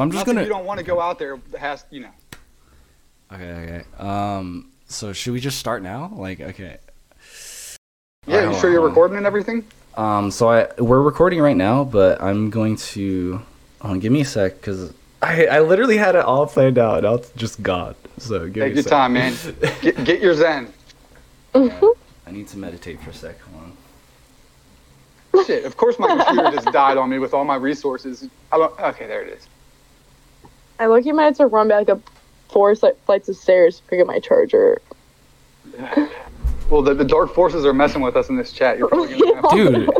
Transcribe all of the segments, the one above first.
So I'm just Not gonna. You don't want to go out there. It has you know. Okay, okay. Um, so should we just start now? Like, okay. Yeah, Alright, you sure you're recording and everything? Um, so I we're recording right now, but I'm going to. Oh, give me a sec, because I I literally had it all planned out. Now it's just gone. So give me Take a your sec. time, man. Get, get your zen. Yeah, I need to meditate for a sec. Hold on. Shit, of course my computer just died on me with all my resources. I don't, okay, there it is. I lucky might have to run back up four flights of stairs to get my charger. Well, the, the dark forces are messing with us in this chat. You're probably gonna have Dude,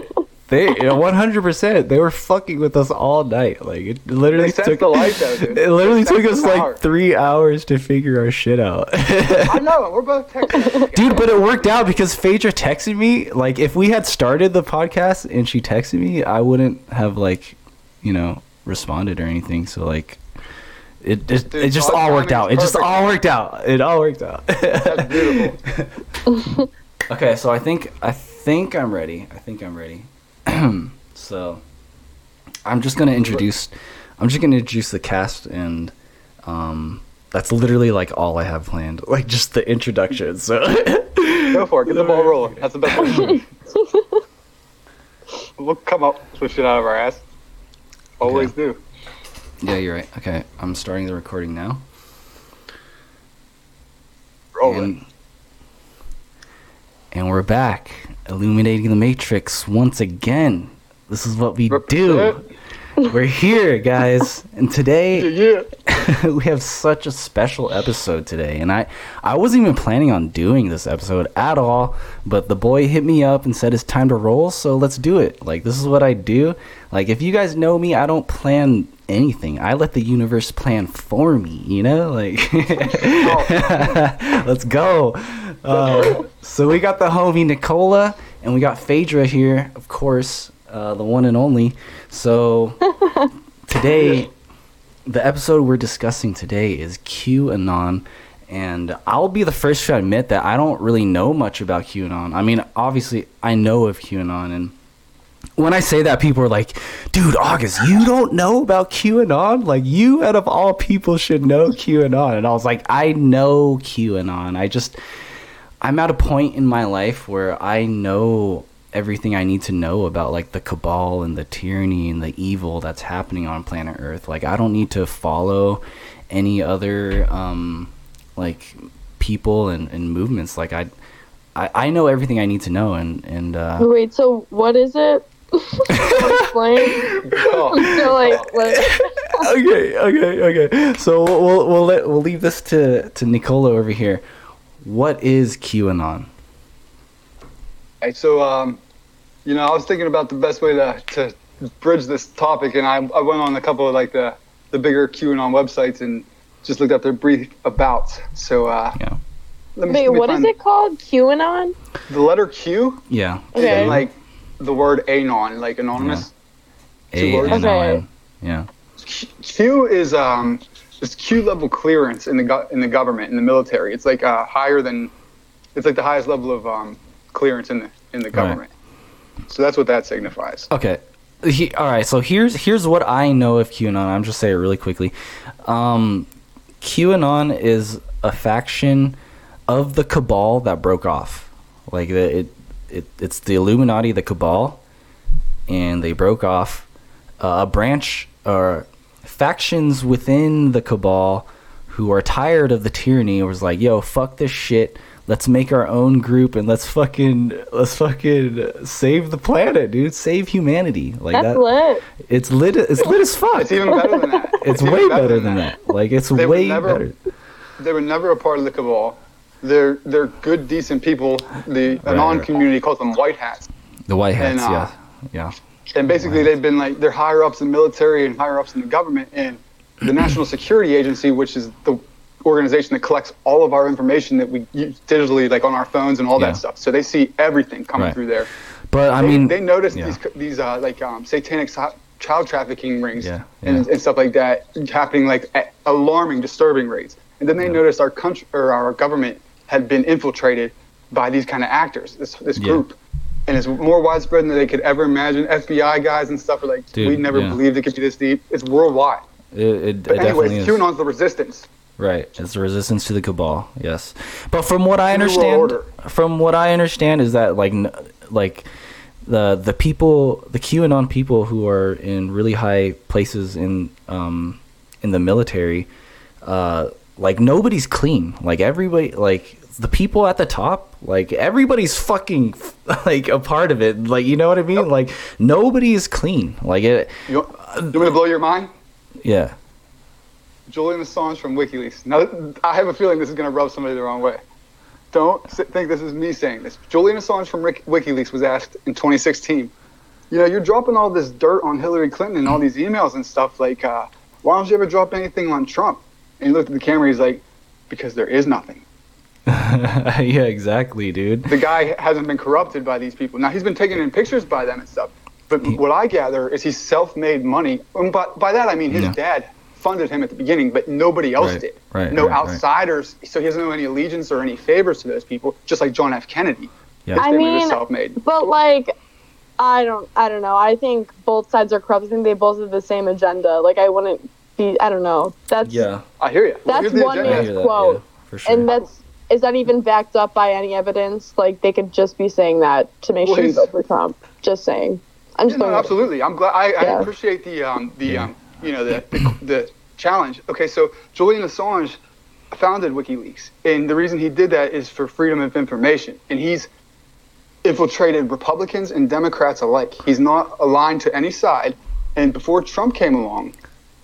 they 100%. They were fucking with us all night. Like it literally They took the light, though, dude. It literally They took us like power. three hours to figure our shit out. I know, we're both texting. Dude, but it worked out because Phaedra texted me. Like, if we had started the podcast and she texted me, I wouldn't have like, you know, responded or anything. So like, it it, Dude, it just all worked out. It just all worked out. It all worked out. That's beautiful. okay, so I think I think I'm ready. I think I'm ready. so, I'm just gonna introduce. I'm just gonna introduce the cast and. Um, that's literally like all I have planned, like just the introduction. So Go for it. Get the ball rolling. That's the best to. We'll come up with shit out of our ass. Always do. Yeah, you're right. Okay, I'm starting the recording now. Rolling. And, and we're back, illuminating the matrix once again. This is what we do. We're here, guys, and today yeah. we have such a special episode today. And I, I wasn't even planning on doing this episode at all, but the boy hit me up and said it's time to roll, so let's do it. Like, this is what I do. Like, if you guys know me, I don't plan anything, I let the universe plan for me, you know? Like, let's go. Uh, so we got the homie Nikola, and we got Phaedra here, of course, uh, the one and only. So today the episode we're discussing today is QAnon, and I'll be the first to admit that I don't really know much about QAnon. I mean, obviously, I know of QAnon, and when I say that, people are like, dude, August, you don't know about QAnon? Like, you, out of all people, should know QAnon. And I was like, I know QAnon. I just, I'm at a point in my life where I know everything I need to know about like the cabal and the tyranny and the evil that's happening on planet Earth. Like I don't need to follow any other um like people and, and movements. Like I, I I know everything I need to know and and uh Wait, so what is it? Explain. Oh, So like, what? okay, okay, okay. So we'll we'll we'll, let, we'll leave this to to Nikola over here. What is QAnon? Hey, so, um, you know, I was thinking about the best way to, to bridge this topic, and I, I went on a couple of like the, the bigger QAnon websites and just looked up their brief about. So, uh, Yeah. let me, Wait, let me what is it called? QAnon? The letter Q Yeah. Okay. and like the word anon, like anonymous. Two A words? N O N. Yeah. Q is um, this Q level clearance in the go- in the government in the military. It's like uh, higher than, it's like the highest level of um, clearance in the in the government. So that's what that signifies. Okay. He, all right. So here's here's what I know of QAnon. I'm just say it really quickly. Um, QAnon is a faction of the cabal that broke off. Like the, it, it it's the Illuminati, the cabal, and they broke off. Uh, a branch or factions within the cabal who are tired of the tyranny was like, "Yo, fuck this shit." Let's make our own group and let's fucking let's fucking save the planet, dude. Save humanity. Like That's that. lit. It's lit. It's lit as fuck. It's even better than that. It's even way better than that. Like it's They way never- better. They were never a part of the cabal. They're they're good, decent people. The anon right. community calls them white hats. The white And, hats, uh, yeah, yeah. And basically, they've been like they're higher ups in the military and higher ups in the government and the National Security Agency, which is the organization that collects all of our information that we use digitally, like on our phones and all Yeah. that stuff. So they see everything coming Right. through there. But I they, mean, they notice yeah. these these uh, like um, satanic child trafficking rings Yeah, And, and stuff like that happening like at alarming, disturbing rates. And then they noticed our country or our government had been infiltrated by these kind of actors, this this group. And it's more widespread than they could ever imagine. FBI guys and stuff are like, Dude, we never believed it could be this deep. It's worldwide. It, it, But anyways, is. QAnon's the resistance. Right, it's the resistance to the cabal. Yes, but from what I understand, from what I understand is that like like the the people, the QAnon people who are in really high places in um in the military, uh, like nobody's clean. Like everybody, like the people at the top, like everybody's fucking like a part of it. Like you know what I mean? Like nobody is clean. Like it, You, want- you want me to blow your mind? yeah. Julian Assange from WikiLeaks. Now, I have a feeling this is going to rub somebody the wrong way. Don't think this is me saying this. Julian Assange from WikiLeaks was asked in 2016, you know, you're dropping all this dirt on Hillary Clinton and all these emails and stuff. Like, uh, why don't you ever drop anything on Trump? And he looked at the camera. He's like, because there is nothing. yeah, exactly, dude. The guy hasn't been corrupted by these people. Now he's been taken in pictures by them and stuff. But what I gather is he's self-made money. And by, by that I mean his Yeah. dad funded him at the beginning, but nobody else Right, did. right, no right, right. outsiders. So he doesn't owe any allegiance or any favors to those people. Just like John F. Kennedy. Yeah. I mean, self-made. But like, I don't, I don't know. I think both sides are corrupt. I think they both have the same agenda. Like, I wouldn't be. I don't know. That's Yeah. I hear you. That's here's the one man's that, quote. yeah, for sure. and that's is that even backed up by any evidence? Like, they could just be saying that to make Well, sure you he's- vote for Trump. Just saying. I'm Yeah, just no, absolutely. I'm glad. I, I appreciate the um, the Yeah. um, you know the, the the challenge. Okay, so Julian Assange founded WikiLeaks, and the reason he did that is for freedom of information, and he's infiltrated Republicans and Democrats alike. He's not aligned to any side. And before Trump came along,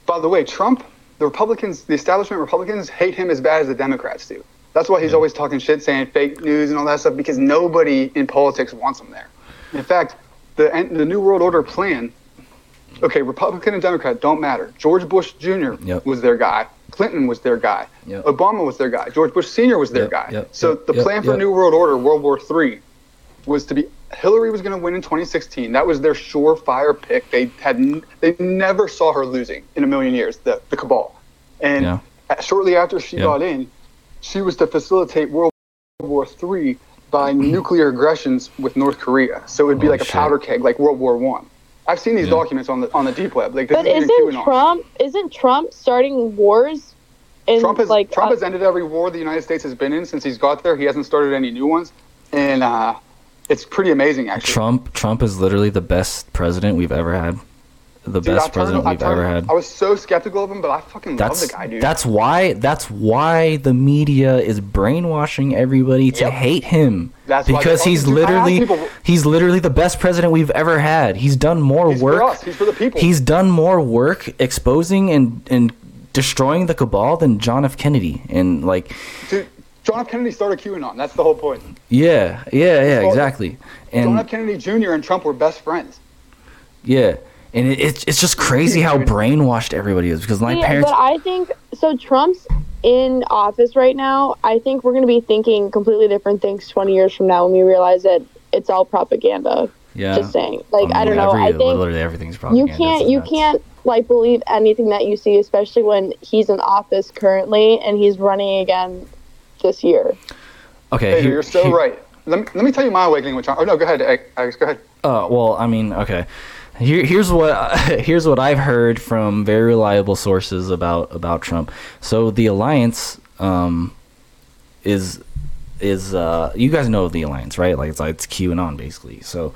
by the way, Trump, the Republicans, the establishment Republicans hate him as bad as the Democrats do. That's why he's always talking shit, saying fake news and all that stuff, because nobody in politics wants him there. In fact, the the New World Order plan. Okay, Republican and Democrat don't matter. George Bush Jr. Yep. was their guy. Clinton was their guy. Yep. Obama was their guy. George Bush Sr. was their guy. so the plan for. New World Order, World War III, was to be Hillary was going to win in 2016. That was their surefire pick. They had n- they never saw her losing in a million years. The the cabal, and Yeah. a- shortly after she Yeah. got in, she was to facilitate World War III by mm-hmm. nuclear aggressions with North Korea. So it would be Holy like a shit. powder keg, like World War One. I've seen these Yeah. documents on the on the deep web. Like this But isn't isn't Trump? Isn't Trump starting wars? In, Trump has like Trump uh, has ended every war the United States has been in since he's got there. He hasn't started any new ones, and uh, it's pretty amazing actually. Trump Trump is literally the best president we've ever had. The Dude, best president we've ever had. I was so skeptical of him, but I fucking That's love the guy, dude. that's why that's why the media is brainwashing everybody to Yep. hate him. That's why because he's Dude, literally people- he's literally the best president we've ever had. He's done more He's work. for us. He's for the people. He's done more work exposing and and destroying the cabal than John F. Kennedy. And like Dude, John F. Kennedy started QAnon. That's the whole point. yeah, yeah, yeah, exactly. John F. Kennedy Jr. and Trump were best friends. yeah. And it, it's it's just crazy how brainwashed everybody is because my yeah, parents but I think so. Trump's in office right now. I think we're going to be thinking completely different things 20 years from now when we realize that it's all propaganda. yeah. Just saying. Like I, mean, don't know. every- I think literally everything's propaganda. you propaganda. can't you nuts. can't like believe anything that you see, especially when he's in office currently and he's running again this year. Okay, Hey, here- you're so here- right. Let me, let me tell you my awakening with Trump. Oh no, go ahead, Alex. Go ahead. Uh, well, I mean, okay. Here, here's what here's what I've heard from very reliable sources about about Trump. So the alliance um, is is uh, you guys know the alliance, right? Like it's like it's QAnon basically. So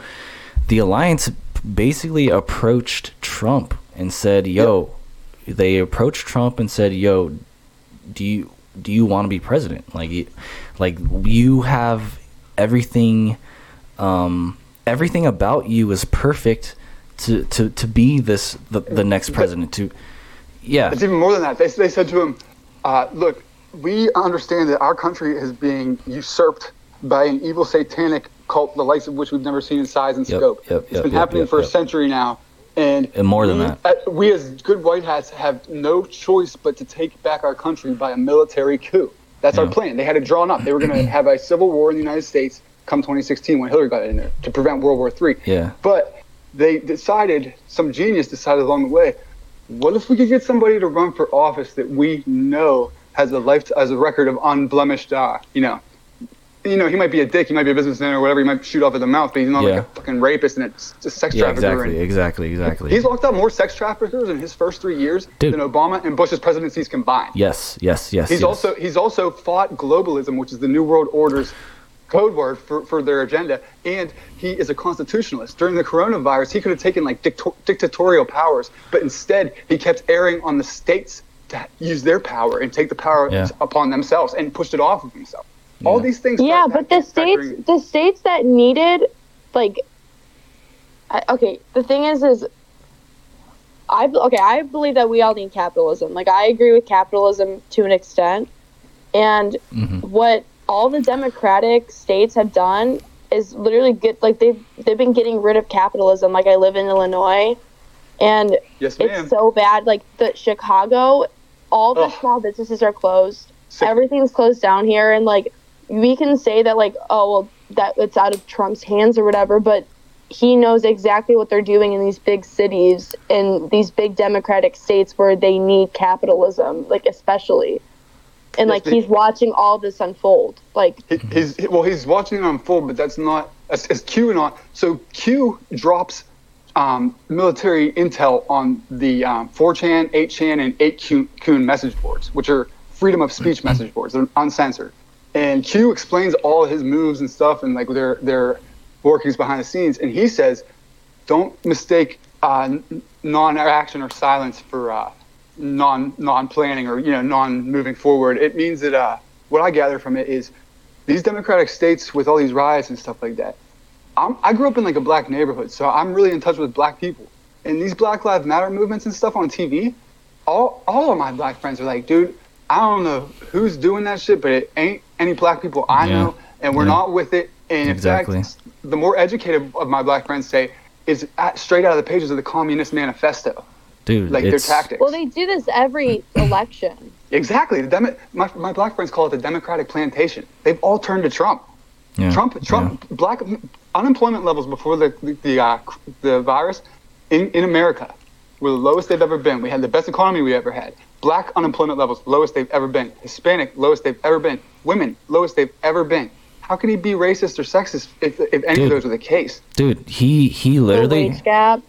the alliance basically approached Trump and said, "Yo," they approached Trump and said, "Yo, do you do you want to be president? Like, you- like you have everything, um, everything about you is perfect to to to be this the, the next president. To yeah, It's even more than that. They, they said to him, uh, look, we understand that our country is being usurped by an evil satanic cult, the likes of which we've never seen in size and Yep, scope. yep, It's yep, been yep, happening yep, for a century now. And, And more than we, that. uh, we as good white hats have no choice but to take back our country by a military coup. That's our plan. They had it drawn up. They were going to have a civil war in the United States come 2016 when Hillary got in there to prevent World War III. yeah, But they decided, some genius decided along the way, what if we could get somebody to run for office that we know has a life, has a record of unblemished, uh, you know, you know, he might be a dick, he might be a businessman or whatever, he might shoot off at the mouth, but he's not Yeah. like a fucking rapist and it's just sex Yeah, trafficker. exactly, and exactly, exactly. He's locked up more sex traffickers in his first three years Dude. than Obama and Bush's presidencies combined. yes, yes, yes. He's yes. also he's also fought globalism, which is the New World Order's code word for, for their agenda, and he is a constitutionalist. During the coronavirus, he could have taken like dicto- dictatorial powers, but instead he kept erring on the states to use their power and take the power Yeah. upon themselves and pushed it off of himself. All these things. Yeah, but the states, in. the states that needed, like, I, okay, the thing is, is I okay, I believe that we all need capitalism. Like, I agree with capitalism to an extent, and Mhm. what all the democratic states have done is literally get like they've they've been getting rid of capitalism. Like, I live in Illinois, and yes, it's so bad. Like the Chicago, all the Ugh. small businesses are closed. Sick. Everything's closed down here, and like we can say that like oh well that it's out of Trump's hands or whatever, but he knows exactly what they're doing in these big cities in these big democratic states where they need capitalism, like especially. And like he's watching all this unfold. Like he's well, he's watching it unfold, but that's not as, as QAnon. So Q drops um, military intel on the um, 4chan, 8chan, and 8kun message boards, which are freedom of speech message boards. They're uncensored, and Q explains all his moves and stuff and like their their workings behind the scenes. And he says, don't mistake uh, non-action or silence for uh, non non-planning or you know non-moving forward. It means that uh, what I gather from it is these democratic states with all these riots and stuff like that. I'm, I grew up in like a black neighborhood, so I'm really in touch with black people. And these Black Lives Matter movements and stuff on TV, all all of my black friends are like, dude, I don't know who's doing that shit, but it ain't any black people I Yeah. know, and we're Yeah. not with it. And Exactly. in fact, the more educated of my black friends say is at, straight out of the pages of the Communist Manifesto, dude. like it's, their tactics. well, they do this every election. Exactly. The Demo- my, my black friends call it the Democratic plantation. They've all turned to Trump. yeah, Trump, Trump, black unemployment levels before the the the, uh, the virus in, in America were the lowest they've ever been. We had the best economy we ever had. Black unemployment levels lowest they've ever been. Hispanic lowest they've ever been. Women lowest they've ever been. How can he be racist or sexist if, if any Dude. of those are the case? dude. He he literally The literally wage gap.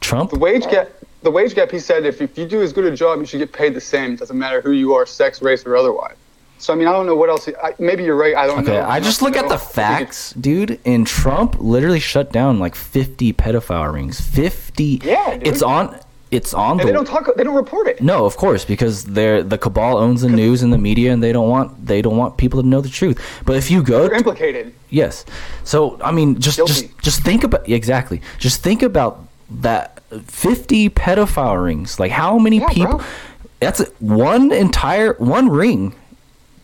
Trump. The wage gap. The wage gap. He said, if, if you do as good a job, you should get paid the same. It doesn't matter who you are, sex, race, or otherwise. So I mean, I don't know what else. He, I, maybe you're right. I don't Okay, know. I just look at the facts, dude. And Trump literally shut down like 50 pedophile rings. 50. Yeah, dude. It's on. It's on And the. they don't talk. They don't report it. No, of course, because they're the cabal owns the news and the media, and they don't want they don't want people to know the truth. But if you go, They're implicated. yes. So I mean, just Guilty. just just think about exactly. Just think about that fifty pedophile rings. Like how many Yeah, people? bro. That's one entire one ring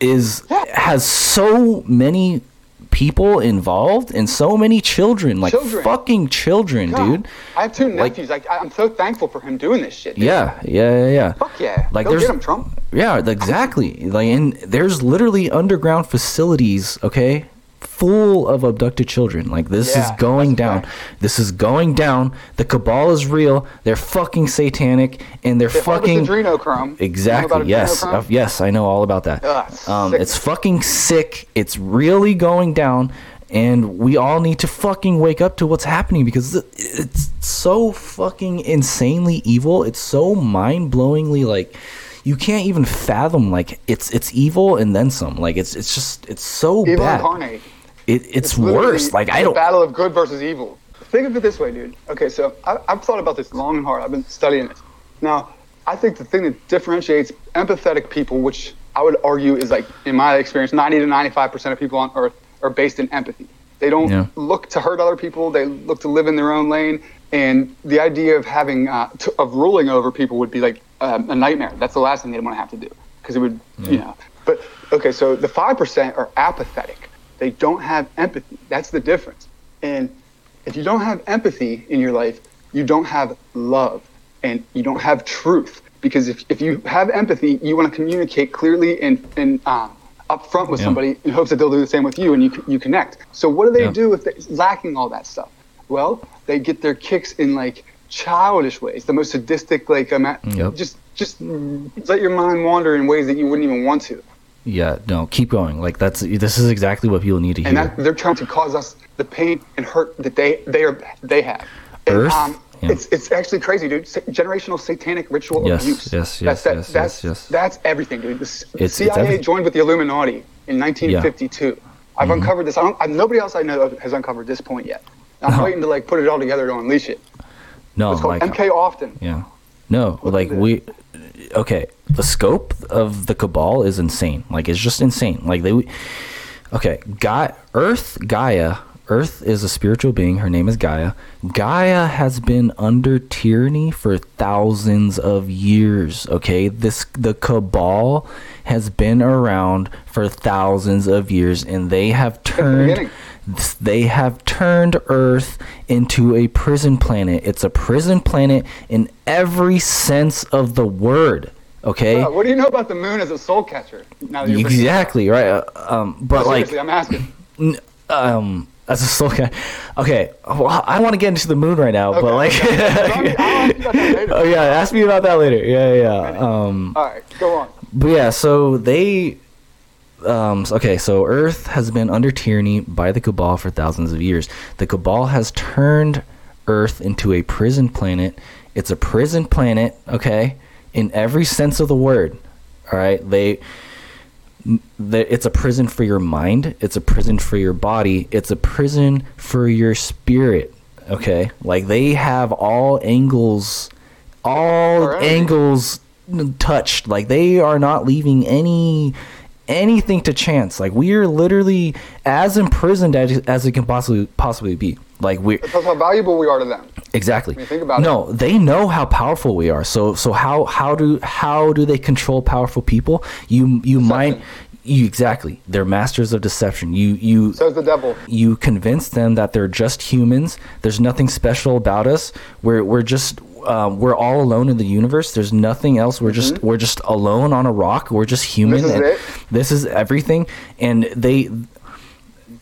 is Yeah. has so many people involved and so many children, like Children. fucking children, God, dude. I have two nephews. Like, I'm so thankful for him doing this shit. dude. Yeah, yeah, yeah, yeah. Fuck yeah. Like, Go there's- get him, Trump. Yeah, exactly. Like, and there's literally underground facilities, okay, full of abducted children. Like, this Yeah, is going down. fact. This is going down. The cabal is real. They're fucking satanic, and they're They fucking adrenochrome. You know exactly. Yes, adrenochrome? uh, yes, I know all about that. Ugh, um, it's fucking sick. It's really going down. And we all need to fucking wake up to what's happening because it's so fucking insanely evil. It's so mind-blowingly like you can't even fathom like it's it's evil and then some. Like it's it's just it's so Evil bad. incarnate. It, it's, literally worse. Like I don't. battle of good versus evil. Think of it this way, dude. Okay, so I, I've thought about this long and hard. I've been studying it. Now, I think the thing that differentiates empathetic people, which I would argue is like, in my experience, 90 to 95 percent of people on Earth are based in empathy. They don't Yeah. look to hurt other people. They look to live in their own lane. And the idea of having uh, to, of ruling over people would be like um, a nightmare. That's the last thing they'd want to have to do because it would, you know. But okay, so the five percent are apathetic. They don't have empathy. That's the difference. And if you don't have empathy in your life, you don't have love and you don't have truth. Because if, if you have empathy, you want to communicate clearly and, and um, upfront with Yeah. somebody in hopes that they'll do the same with you and you, you connect. So what do they Yeah. do if they're lacking all that stuff? Well, they get their kicks in like childish ways, the most sadistic, like, um, Yep. just just let your mind wander in ways that you wouldn't even want to. Yeah, no, keep going. Like that's this is exactly what people need to and hear. that they're trying to cause us the pain and hurt that they they are they have. And, Earth? um, Yeah. It's it's actually crazy, dude. Sa- generational satanic ritual Yes, abuse. yes, That's, yes, that, yes, that's, yes, yes. That's everything, dude. The It's- it's CIA everything. joined with the Illuminati in 1952. I've Mm-hmm. uncovered this. I don't, I, nobody else I know has uncovered this point yet. I'm waiting to like put it all together to unleash it. No, It's called like MK Ultra. yeah, no, like we. Okay, the scope of the cabal is insane. Like it's just insane. Like they. Okay, Ga- Earth Gaia. Earth is a spiritual being. Her name is Gaia. Gaia has been under tyranny for thousands of years. Okay, this the cabal has been around for thousands of years, and they have turned. They have turned Earth into a prison planet. It's a prison planet in every sense of the word. Okay, what do you know about the moon as a soul catcher? Now that you're bringing it up? exactly right. Uh, Um, but like, Seriously, I'm asking. n- um, as a soul guy, okay. Well, I want to get into the moon right now, but like, okay. I'll- I'll ask you about that later. oh yeah, ask me about that later. Yeah, yeah. yeah. Um, All right, go on. but yeah, so they, um, okay, so Earth has been under tyranny by the Cabal for thousands of years. The Cabal has turned Earth into a prison planet. It's a prison planet, okay, in every sense of the word. All right, they, they, it's a prison for your mind. It's a prison for your body. It's a prison for your spirit. Okay, like they have all angles, all Alright. angles touched. Like they are not leaving any anything to chance. Like we are literally as imprisoned as, as it can possibly possibly be. Like we That's how valuable we are to them. exactly. you think about it. no, they know how powerful we are. So so how how do how do they control powerful people? You you might. you exactly. They're masters of deception. You you Says the devil. you convince them that they're just humans. There's nothing special about us. We're we're just um, we're all alone in the universe. There's nothing else. We're just we're just alone on a rock. We're just human. Mm-hmm. This is? This is everything. And they.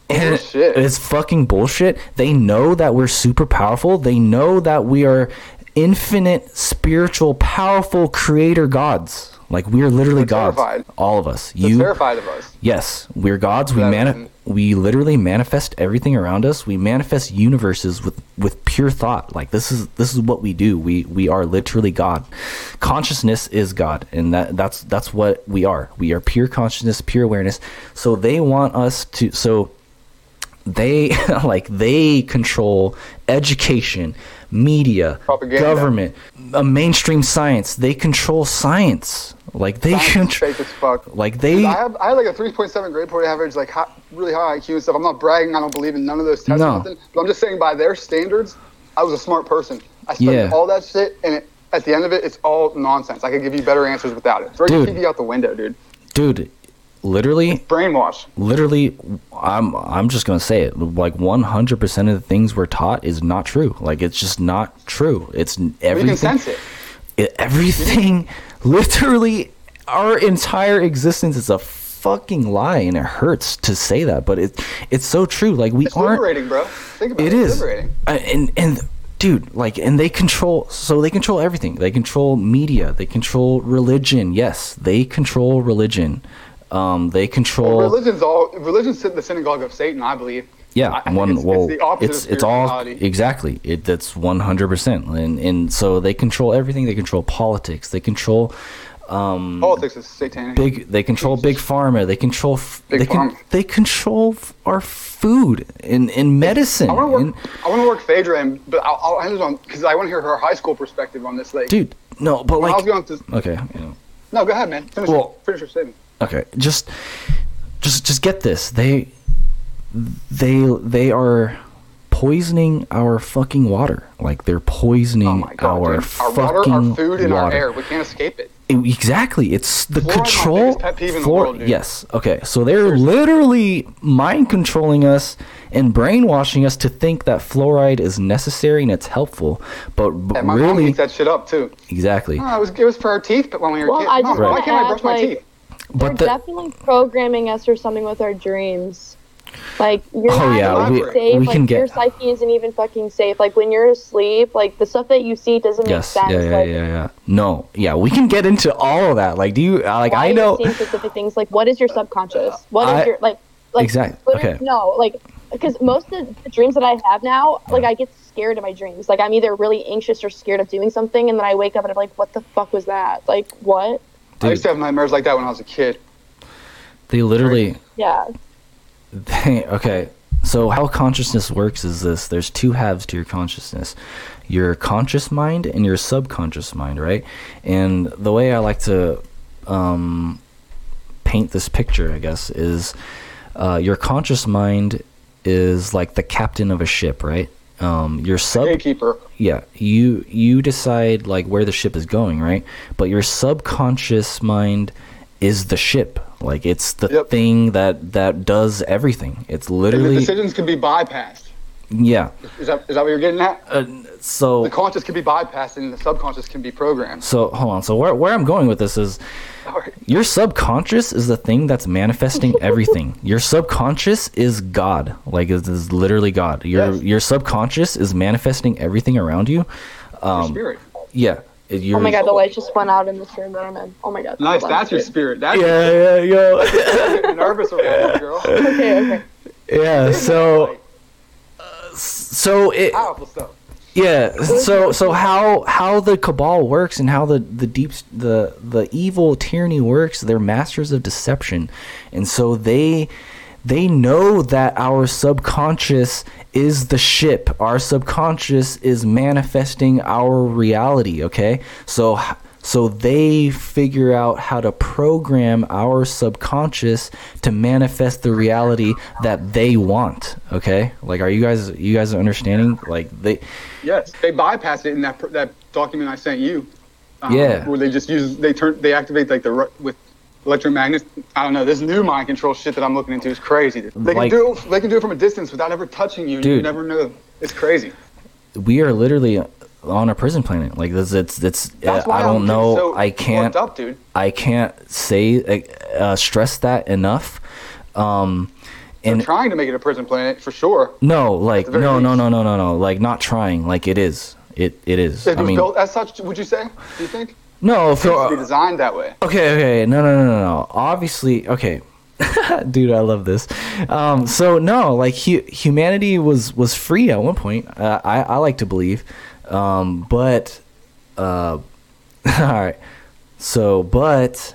And Bullshit. it's fucking bullshit. They know that we're super powerful. They know that we are infinite, spiritual, powerful creator gods. Like we are literally They're gods. terrified. All of us. They're you terrified of us. Yes, we're gods. We That- mani- we literally manifest everything around us. We manifest universes with with pure thought. Like this is this is what we do. We we are literally God. Consciousness is God, and that that's that's what we are. We are pure consciousness, pure awareness. So they want us to so they like they control education media Propaganda. government uh, mainstream science they control science like they control fake as fuck. like they I have I have like a 3.7 grade point average, like high, really high IQ and stuff. I'm not bragging. I don't believe in none of those tests No. or nothing. But I'm just saying, by their standards, I was a smart person. I studied Yeah. all that shit, and it, at the end of it, it's all nonsense. I could give you better answers without it. Throw your TV out the window, dude. dude literally Brainwash. literally i'm i'm just gonna say it like 100% of the things we're taught is not true like it's just not true it's n- We can sense it. it- everything literally our entire existence is a fucking lie and it hurts to say that but it it's so true like we It's aren't liberating, bro. Think about it. it It's liberating. Uh, and and dude like and they control so they control everything they control media they control religion yes they control religion um they control Well, religion's all religion's the synagogue of Satan, I believe. Yeah I- one it's, well it's it's it's all exactly it that's 100% and and so they control everything they control politics they control um Politics is satanic. big they control big pharma they control f- Big they pharma. they control f- our food and in medicine I want to and- work. I want to work Phaedra, and but I'll, I'll end it on because I want to hear her high school perspective on this. Like, dude no but when I was like going to. okay you know No, go ahead, man. Finish, Well- finish your statement. okay just just just get this they they they are poisoning our fucking water like they're poisoning Oh my god, our. Our fucking water, our food, and our air. We can't escape it. It- exactly it's the Fluoride's control biggest pet peeve in the world, yes okay so they're literally mind controlling us and brainwashing us to think that fluoride is necessary and it's helpful but, but And my mom really eats that shit up too. exactly Oh, it was it was for our teeth, but when we were Well, kids, I Mom, just why wanna can't I add, brush my like- teeth? They're the, definitely programming us or something with our dreams. Like you're Oh, not yeah, we- safe. we like can get- your psyche isn't even fucking safe. Like when you're asleep, like the stuff that you see doesn't Yes. make sense. Yeah, yeah, like, yeah, yeah. No. Yeah, we can get into all of that. Like, do you uh, like? why I are you know. seeing specific things. Like what is your subconscious? What is I- your like? Like Exact- what is- okay. no, like because most of the dreams that I have now, like I get scared in my dreams. Like I'm either really anxious or scared of doing something, and then I wake up and I'm like, what the fuck was that? Like what? I used to have nightmares like that when I was a kid. They literally. Yeah. They, okay. So how consciousness works is this: there's two halves to your consciousness, your conscious mind and your subconscious mind, right? And the way I like to um, paint this picture, I guess, is uh, your conscious mind is like the captain of a ship, right? Um, your sub Gatekeeper. yeah you you decide like where the ship is going right but your subconscious mind is the ship like it's the Yep. thing that that does everything it's And the literally decisions can be bypassed. yeah Is that, is that what you're getting at? uh, so The conscious can be bypassed and the subconscious can be programmed. so hold on so where, where i'm going with this is your subconscious is the thing that's manifesting everything your subconscious is god like it is literally god your Yes. your subconscious is manifesting everything around you Your um spirit. yeah it- Oh my god, the light just went out in this room that I'm in. Oh my god. Nice. That's your spirit. That's yeah yeah yo I'm getting nervous around here, girl. Okay, okay. Yeah, so so it Powerful stuff. yeah, so so how how the cabal works and how the the deep the the evil tyranny works, they're masters of deception. And so they they know that our subconscious is the ship. Our subconscious is manifesting our reality, okay? So so they figure out how to program our subconscious to manifest the reality that they want, okay? Like are you guys you guys understanding? Like they Yes, they bypass it in that that document I sent you. Um, Yeah. Where they just use they turn they activate like the with electromagnets. I don't know. This new mind control shit that I'm looking into is crazy. They Like- can do it, they can do it from a distance without ever touching you. and You never know. It's crazy. we are literally on a prison planet. Like this, it's it's. Uh, I don't I'm know. So I can't. Up, dude. I can't say uh, stress that enough. Um, They're and trying to make it a prison planet for sure. no, like no, no, no, no, no, no. Like not trying. Like it is. It it is. It I mean, built as such. Would you say? Do you think? No. It needs to be For, designed that way. okay, okay. No, no, no, no, no. Obviously, okay. Dude, I love this. Um, so no, like hu- humanity was was free at one point. Uh, I I like to believe, um, but uh, all right. So, but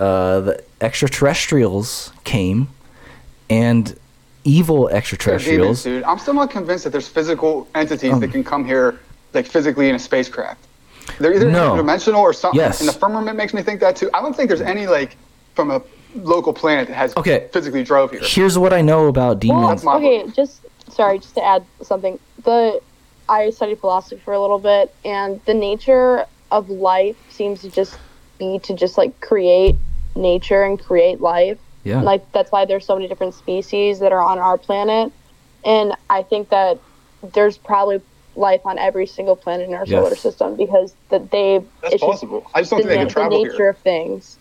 uh, the extraterrestrials came, and evil demons, extraterrestrials. dude. I'm still not convinced that there's physical entities Um, that can come here, like physically in a spacecraft. They're either No. interdimensional or something. Yes. And the firmament makes me think that too. I don't think there's any like from a local planet that has Okay. physically drove here. Here's what I know about Well, demons. That's my okay, belief. just sorry, just to add something. The I studied philosophy for a little bit, and the nature of life seems to just be to just like create nature and create life. yeah. Like that's why there's so many different species that are on our planet, and I think that there's probably life on every single planet in our Yes. solar system because that they That's it's just possible. I just don't the, think they na- can the travel nature here. of things.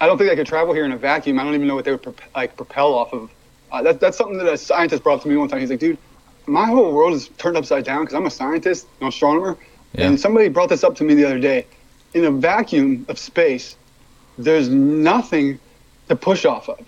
I don't think they could travel here in a vacuum. I don't even know what they would prop- like propel off of. Uh, that, that's something that a scientist brought up to me one time. He's like, dude, my whole world is turned upside down because I'm a scientist, an astronomer. Yeah. And somebody brought this up to me the other day. In a vacuum of space, there's nothing to push off of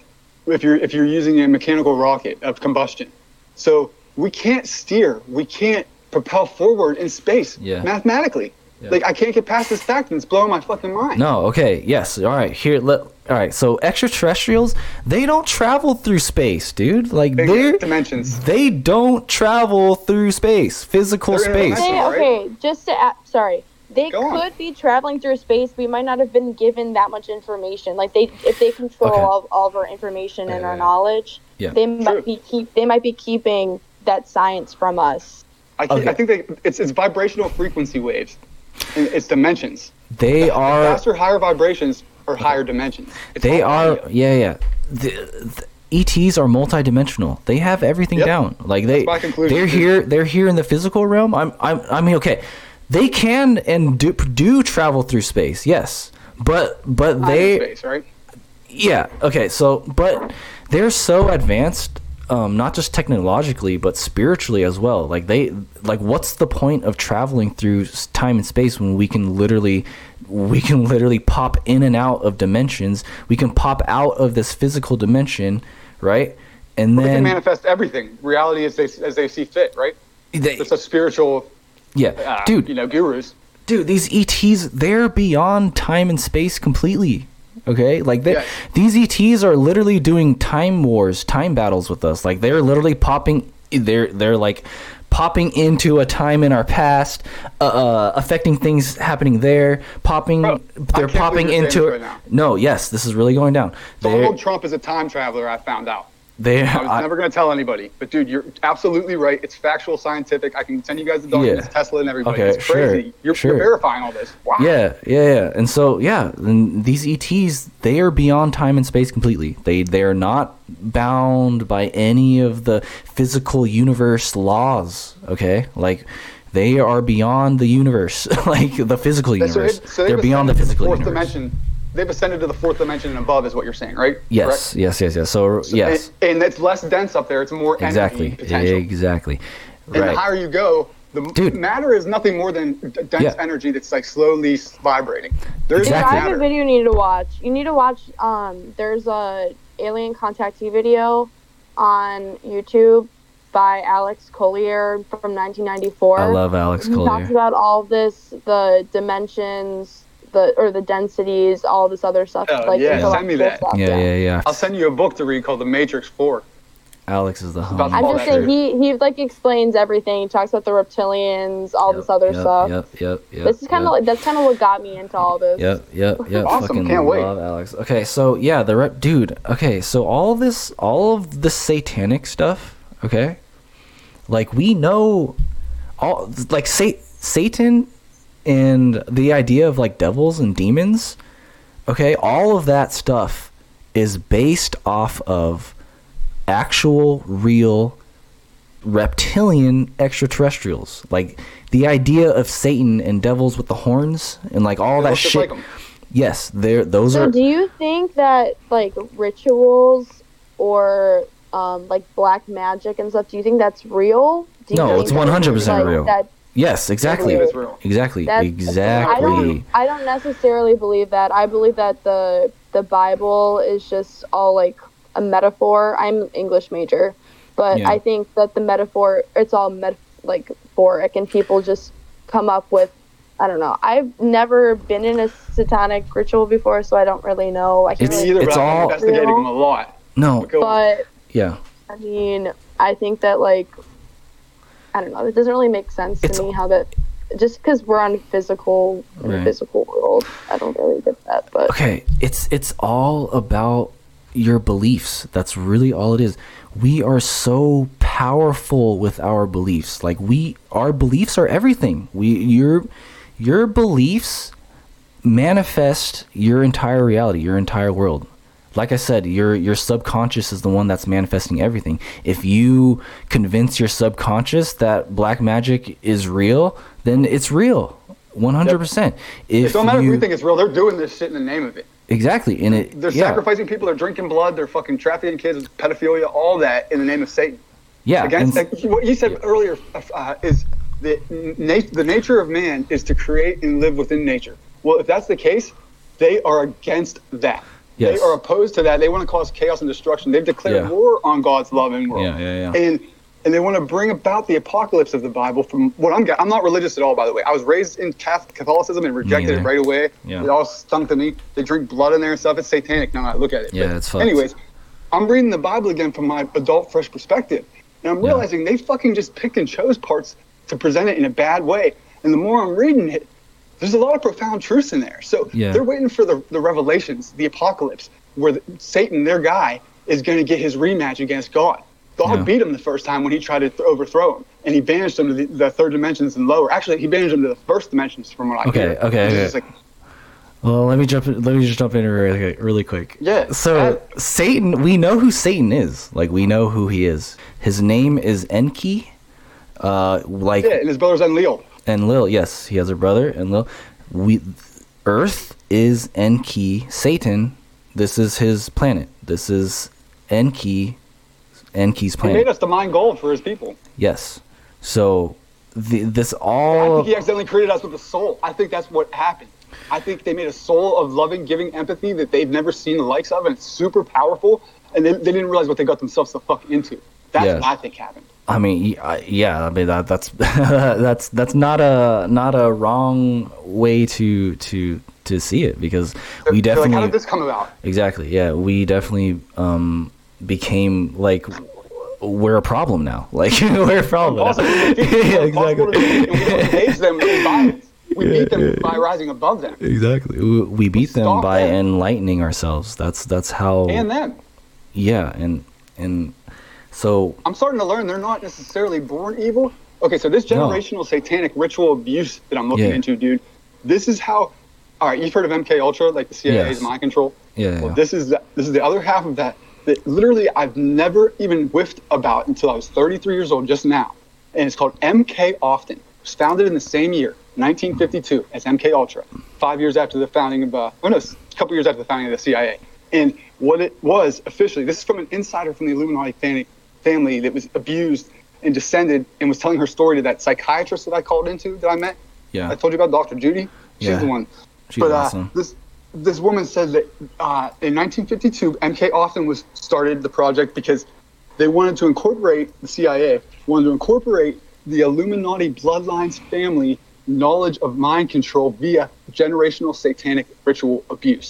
if you're if you're using a mechanical rocket of combustion. So we can't steer, we can't propel forward in space Yeah. mathematically. Yeah. Like I can't get past this fact, and it's blowing my fucking mind. No, okay, yes. All right, here let all right, so extraterrestrials, they don't travel through space, dude. Like Big they're dimensions. they don't travel through space, physical They're space. They, okay, just to add, sorry, they Go on. could be traveling through space. We might not have been given that much information. Like they, if they control Okay. all, all of our information and Yeah, our yeah. knowledge, Yeah. they True. might be keep. They might be keeping that science from us. I, think Okay. I think they, it's, it's vibrational frequency waves. And it's dimensions. They are Faster, higher vibrations or higher dimensions. It's they are audio. yeah, yeah. The, the ETs are multidimensional. They have everything Yep. down. Like they my conclusion, they're here they're here in the physical realm. I'm I'm I mean okay. They can and do do travel through space. Yes. But but and they space, right? Yeah. Okay. So, but they're so advanced um, not just technologically but spiritually as well. Like they like what's the point of traveling through time and space when we can literally we can literally pop in and out of dimensions. We can pop out of this physical dimension, right? And They can then manifest everything, reality as they as they see fit, right? they, It's a spiritual, yeah, uh, dude, you know, gurus. dude these ets they're beyond time and space completely okay like they, Yes. these ets are literally doing time wars time battles with us like they're literally popping they're they're like popping into a time in our past uh, uh affecting things happening there popping Bro, they're popping believe you're saying into right no yes this is really going down they're Donald Trump is a time traveler. I found out. They're I was I- never going to tell anybody, but dude, you're absolutely right. It's factual, scientific. I can send you guys the documents, Yeah. Tesla and everybody. Okay, it's crazy. sure, You're, sure. you're verifying all this. Wow. Yeah, yeah, yeah. And so yeah, and these ETs they are beyond time and space completely. They they are not bound by any of the physical universe laws. Okay, like they are beyond the universe, like the physical So, universe. it- so they've They're beyond the physical fourth universe. dimension. They've ascended to the fourth dimension and above, is what you're saying, right? Yes, yes, yes, yes. So Correct? yes, And, and it's less dense up there. It's more exactly, potential. exactly. And the higher you go, the Dude. matter is nothing more than dense Yeah. energy that's like slowly vibrating. There's Exactly. I a video you need to watch. You need to watch. Um, there's a alien contactee video on YouTube by Alex Collier from 1994. I love Alex Collier. he talks Collier. about all this, the dimensions, the or the densities, all this other stuff. Oh, like yeah, send me that. Stuff, Yeah, yeah, yeah. I'll send you a book to read called The Matrix 4. Alex is the about homie. I'm just saying he he like explains everything. He talks about the reptilians, all Yep, this other yep, stuff. Yep, yep, yep. This is kind of yep. like that's kind of what got me into all this. Yep, yep, yep. Awesome, Fucking can't wait. love Alex. Okay, so yeah, the rep, dude. Okay, so all of this, all of the satanic stuff. Okay, like we know, all like sa- Satan and the idea of like devils and demons. Okay, all of that stuff is based off of actual, real reptilian extraterrestrials. Like the idea of Satan and devils with the horns and like all They that shit. like 'em. Yes, there. Those So are. do you think that like rituals or um, like black magic and stuff? Do you think that's real? Do you No, think it's 100% real. That, Yes, exactly. believe it's real. Exactly. that- I exactly. don't. I don't necessarily believe that. I believe that the the Bible is just all like a metaphor. I'm an English major, but Yeah. I think that the metaphor it's all met like metaphoric, and people just come up with. I don't know. I've never been in a satanic ritual before, so I don't really know. I can't It's- really either, it's I'm all- investigating Real. them a lot. No. But Yeah. I mean, I think that like, I don't know. It doesn't really make sense It's- to me how that. Just because we're on physical, in the Right. physical world, I don't really get that. But Okay. It's it's all about your beliefs. That's really all it is. We are so powerful with our beliefs. Like we, our beliefs are everything. We your your beliefs manifest your entire reality, your entire world. Like I said, your your subconscious is the one that's manifesting everything. If you convince your subconscious that black magic is real, then it's real. 100%. If It don't matter you, if we think it's real. They're doing this shit in the name of it. exactly, and it They're yeah, sacrificing people. They're drinking blood. They're fucking trafficking kids, pedophilia, all that in the name of Satan. yeah, Against and- like, what you said earlier uh, is the na- the nature of man is to create and live within nature. Well, if that's the case, they are against that. Yes. They are opposed to that. They want to cause chaos and destruction. They've declared Yeah. war on God's loving world. Yeah, yeah, yeah. And and they want to bring about the apocalypse of the Bible. From what I'm, I'm not religious at all, by the way. I was raised in Catholicism and rejected it right away. Yeah. It all stunk to me. They drink blood in there and stuff. It's satanic. Now I look at it. Yeah, But it's fucked. Anyways, I'm reading the Bible again from my adult, fresh perspective, and I'm Yeah. realizing they fucking just picked and chose parts to present it in a bad way. And the more I'm reading it, there's a lot of profound truths in there. So Yeah. they're waiting for the, the revelations, the apocalypse, where the, Satan, their guy, is going to get his rematch against God. God Yeah. beat him the first time when he tried to th- overthrow him, and he banished him to the, the third dimensions and lower. Actually, he banished him to the first dimensions, from what I Okay, hear. okay, okay. like, Well, let me jump. In, let me just jump in really, really quick. Yeah, So Satan, we know who Satan is. Like we know who he is. His name is Enki. Uh, like yeah, and his brother's Enlil. And Lil. Yes, he has a brother Enlil. We, Earth is Enki. Satan. This is his planet. This is Enki. Enki's planet. He made us to mine gold for his people. Yes. So the, this all I think he accidentally created us with a soul. I think that's what happened. I think they made a soul of loving, giving empathy that they've never seen the likes of, and it's super powerful. And they, they didn't realize what they got themselves the fuck into. That's Yeah. what I think happened. I mean, yeah, I mean that that's that's that's not a not a wrong way to to to see it because we They're definitely like, how did this come about? exactly yeah we definitely um became like we're a problem now like we're a problem now. Awesome. Yeah, exactly we them. We beat them by rising above them exactly we, we beat them by them. enlightening ourselves that's that's how and them. yeah and and so I'm starting to learn they're not necessarily born evil. Okay, so this generational satanic ritual abuse that I'm looking Yeah. into, dude, this is how. All right, you've heard of MK Ultra, like the CIA's Yes. mind control. Yeah, Well, yeah. this is the, this is the other half of that that literally I've never even whiffed about until I was 33 years old, just now, and it's called MK Often. It was founded in the same year, 1952, as MK Ultra, five years after the founding of, uh, oh no, a couple years after the founding of the CIA. And what it was officially, this is from an insider from the Illuminati family, that was abused and descended and was telling her story to that psychiatrist that I called into that I met. yeah I told you about Dr. Judy. She's Yeah. the one. She's but uh, this this woman said that uh, in 1952, MK Austin was started the project because they wanted to incorporate the CIA wanted to incorporate the Illuminati bloodlines family knowledge of mind control via generational satanic ritual abuse.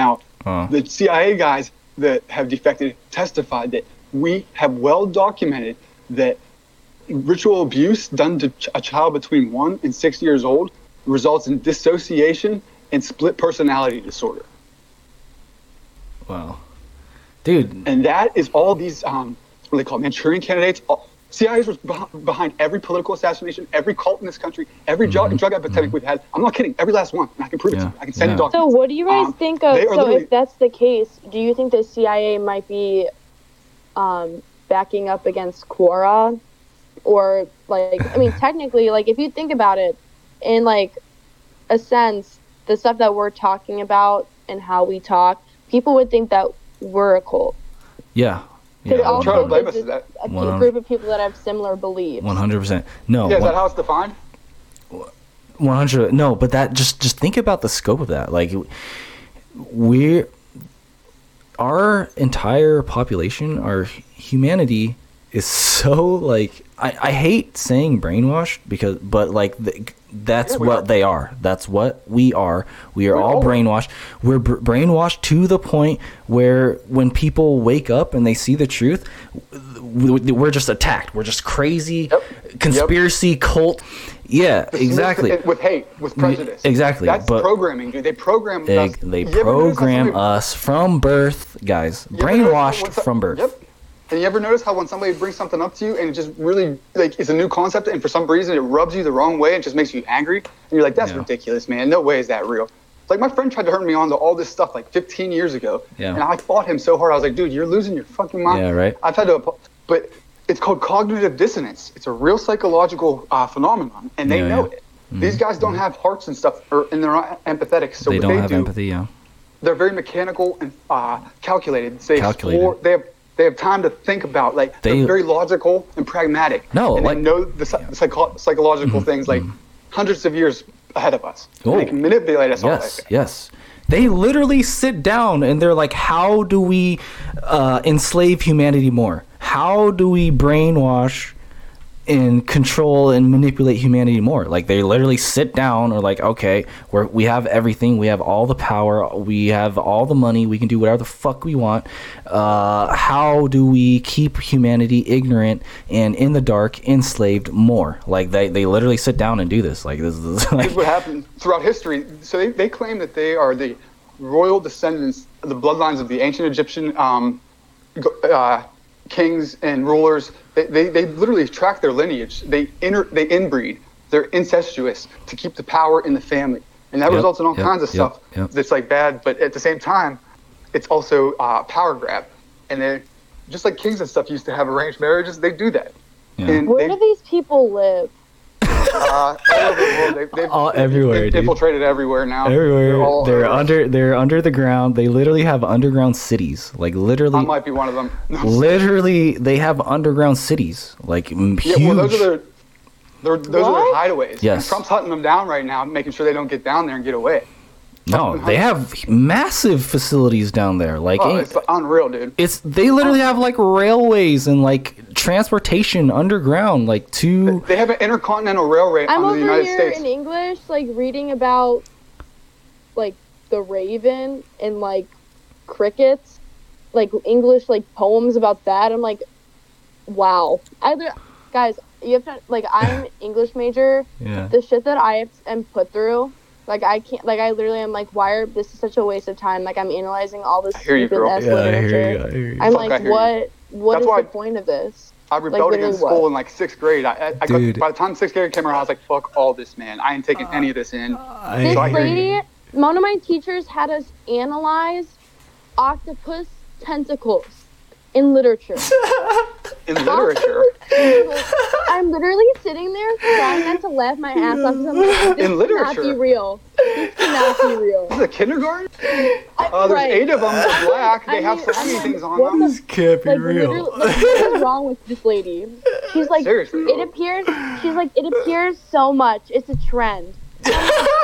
Now, Uh. the CIA guys that have defected testified that we have well documented that ritual abuse done to ch- a child between one and six years old results in dissociation and split personality disorder. wow dude And that is all these, um, what do they call Manchurian candidates. All, CIA was beh- behind every political assassination, every cult in this country, every drug, drug epidemic we've had. I'm not kidding, every last one. And I can prove it Mm-hmm. Yeah. to you. I can send Yeah. you documents. So, what do you guys Um, think of? So, if that's the case, do you think the CIA might be um, backing up against Quora, or like, I mean, technically, like if you think about it, in like a sense, the stuff that we're talking about and how we talk, people would think that we're a cult. yeah Could yeah also trying to blame be us for that. a group of people that have similar beliefs. 100% no yeah, is one- that how it's defined? 100 no but that just just think about the scope of that like we're our entire population our humanity is so like i, I hate saying brainwashed because but like the, that's Yeah, what are. they are. That's what we are. We are We're all brainwashed. We're br- brainwashed to the point where when people wake up and they see the truth we're just attacked. We're just crazy Yep. conspiracy cult yeah exactly With, with hate, with prejudice. exactly, That's but- programming, dude. They program they, us. they You ever notice how program us from birth guys you ever notice brainwashed so- from birth Yep. And you ever notice how when somebody brings something up to you and it just really like it's a new concept and for some reason it rubs you the wrong way and just makes you angry and you're like that's Yeah. ridiculous man no way is that real like my friend tried to turn me on to all this stuff like 15 years ago Yeah. and I fought him so hard I was like dude you're losing your fucking mind Yeah, right. I've had to but it's called cognitive dissonance it's a real psychological uh, phenomenon and they Yeah, know yeah. it these guys don't have hearts and stuff or and they're not empathetic so they what don't they have do empathy yeah they're very mechanical and uh, calculated. They Calculated. explore. They have they have time to think about like They- are very logical and pragmatic. No, and like- they know the, psy- psycho- psychological things like hundreds of years ahead of us. Oh. And they can manipulate us yes yes they literally sit down and they're like how do we uh, enslave humanity more how do we brainwash and control and manipulate humanity more? Like they literally sit down or like okay we're, we have everything. We have all the power. We have all the money. We can do whatever the fuck we want. Uh, how do we keep humanity ignorant and in the dark enslaved more? Like they, they literally sit down and do this. Like this is like Here's what happened throughout history. So they, they claim that they are the royal descendants, the bloodlines of the ancient Egyptian um, uh, kings and rulers. They, they, they literally track their lineage. They inter, they inbreed. They're incestuous to keep the power in the family, and that Yep, results in all yep, kinds of yep, stuff yep. that's like bad. But at the same time, it's also uh, power grab, and they just like kings and stuff used to have arranged marriages. They do that. Yeah. And Where they- do these people live? Uh, all over the world. They, they've, All everywhere, they've dude. infiltrated everywhere now. They're Everywhere. all They're under. They're under the ground. They literally have underground cities. Like I literally, might be one of them. literally, they have underground cities. Like m- Yeah, well, those are their, they're, those are their hideaways. Yes. And Trump's hunting them down right now, making sure they don't get down there and get away. No, they have massive facilities down there. Like Oh, ain't- it's unreal, dude. it's they literally oh. have like railways and like transportation underground, like to They have an intercontinental railway I'm on over the United here States. in English, like reading about like the Raven and like crickets, like English like poems about that. I'm like, wow. I li- guys, you have to like I'm English major. yeah. The shit that I am put through, like I can't, like I literally am like, why are this is such a waste of time? Like I'm analyzing all this I hear you, stupid girl. ass Yeah, I literature. hear you. I hear you. I'm Fuck, like, what? What That's is why- the point of this? I rebelled literally against what? school in like sixth grade. I, I, I got, Dude. by the time sixth grade came around, I was like, fuck all this, man. I ain't taking any of this in. I- This So I hear you. lady, one of my teachers had us analyze octopus tentacles in literature. In literature. I'm literally sitting there trying not to laugh my ass off because I'm like, this In cannot be literature? real. This cannot be real. This is a kindergarten? I- Uh, there's right. eight of them. They're black. They I have mean, so I'm many things on them. the This can't be like real. literally, like, what is wrong with this lady? She's like, Seriously, it appears. She's like, it appears so much. It's a trend.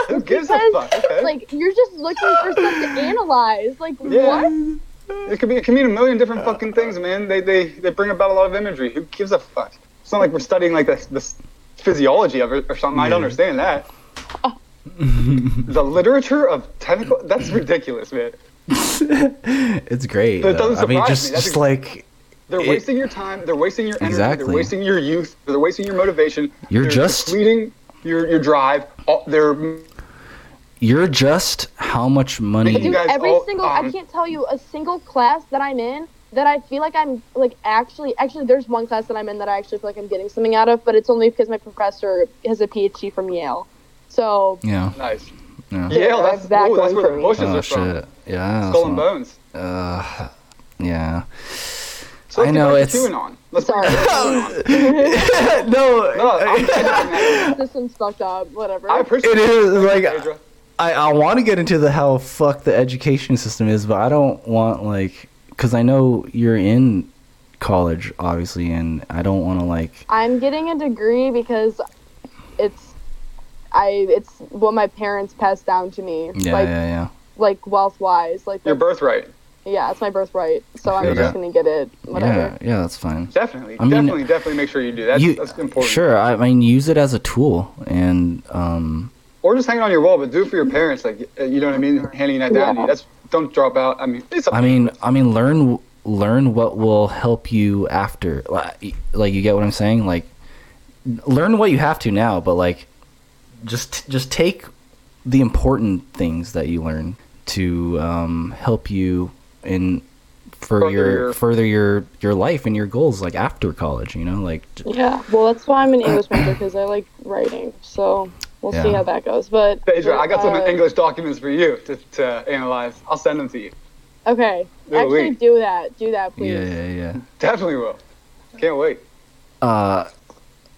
Who gives a fuck? Okay. Like you're just looking for stuff to analyze. Like Yeah. what? It could be it can mean a million different fucking things, man. They they they bring about a lot of imagery. Who gives a fuck? It's not like we're studying like the, the physiology of it or something. I don't understand that. the literature of tentacle that's ridiculous, man. it's great. But it doesn't I mean, surprise just me. That's just ex- like They're It- wasting your time, they're wasting your energy, Exactly. they're wasting your youth, they're wasting your motivation. You're they're just- depleting your your drive. All, they're you're just how much money. Dude, every all, single I um, can't tell you a single class that I'm in that I feel like I'm like actually actually there's one class that I'm in that I actually feel like I'm getting something out of, but it's only because my professor has a PhD from Yale. So Yeah. nice. Yeah. Yale, that's, that oh, that's going where for the me. bushes Oh are from. shit. Yeah. Skull and not- bones. Uh, yeah. So let's I get know, it's- QAnon. Let's bring Sorry. it back to QAnon. no, No, I'm this fucked up. Whatever. I appreciate it. it is like I, I want to get into the how fucked the education system is, but I don't want like because I know you're in college, obviously, and I don't want to like. I'm getting a degree because it's I it's what my parents passed down to me. Yeah, like yeah, yeah. like wealth wise. Like Your birthright. yeah, it's my birthright. So I'm feel just gonna get it. Whatever. Yeah, yeah, that's fine. Definitely, I mean, definitely, definitely make sure you do. That's, you, that's important. Sure, I mean, use it as a tool, and um, Or just hang it on your wall, but do it for your parents. Like, you know what I mean? Handing that down. to you. Yeah. That's don't drop out. I mean, it's. I mean, I mean, learn learn what will help you after. Like, like you get what I'm saying? Like, learn what you have to now, but like, just just take the important things that you learn to um, help you in for Further your, your- further your your life and your goals like after college you know like Yeah. Well, that's why I'm an English major because I like writing. So we'll see how that goes. But Phaedra, I got some uh, English documents for you to, to analyze. I'll send them to you. Okay. Ooh, Actually, wait. do that. Do that, please. yeah yeah yeah Definitely will. Can't wait. uh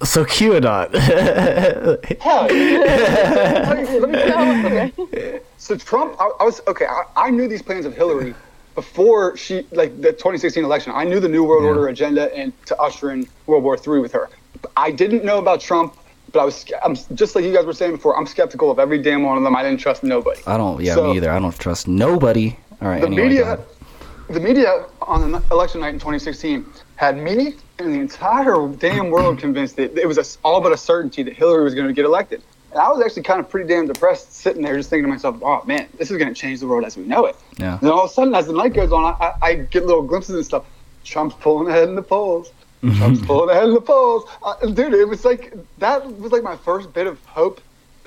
so QAnon Hell yeah. Let me- let me- okay. So Trump, I, I was okay. I, I knew these plans of Hillary before she, like the 2016 election. I knew the New World Yeah. Order agenda and to usher in World War III with her. I didn't know about Trump, but I was, I'm just like you guys were saying before. I'm skeptical of every damn one of them. I didn't trust nobody. I don't yeah So- me either I don't trust nobody all right the anyway media, the media on the election night in 2016 had me and the entire damn world convinced that it was a, all but a certainty that Hillary was going to get elected. And I was actually kind of pretty damn depressed, sitting there just thinking to myself, "Oh man, this is going to change the world as we know it." yeah And then all of a sudden, as the night goes on, I, I, I get little glimpses and stuff. Trump's pulling ahead in the polls. Trump's pulling ahead in the polls. Dude, it was like that was like my first bit of hope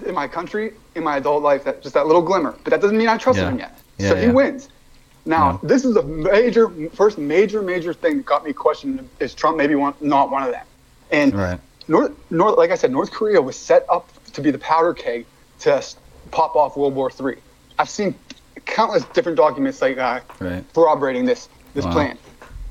in my country, in my adult life. That just that little glimmer. But that doesn't mean I trusted Yeah. him yet. Yeah, so he wins. Now, Yeah. this is a major, first major, major thing that got me questioning: Is Trump maybe one, not one of them? And right North, North, like I said, North Korea was set up to be the powder keg to pop off World War III. I've seen countless different documents like uh, right corroborating this this Wow. plan.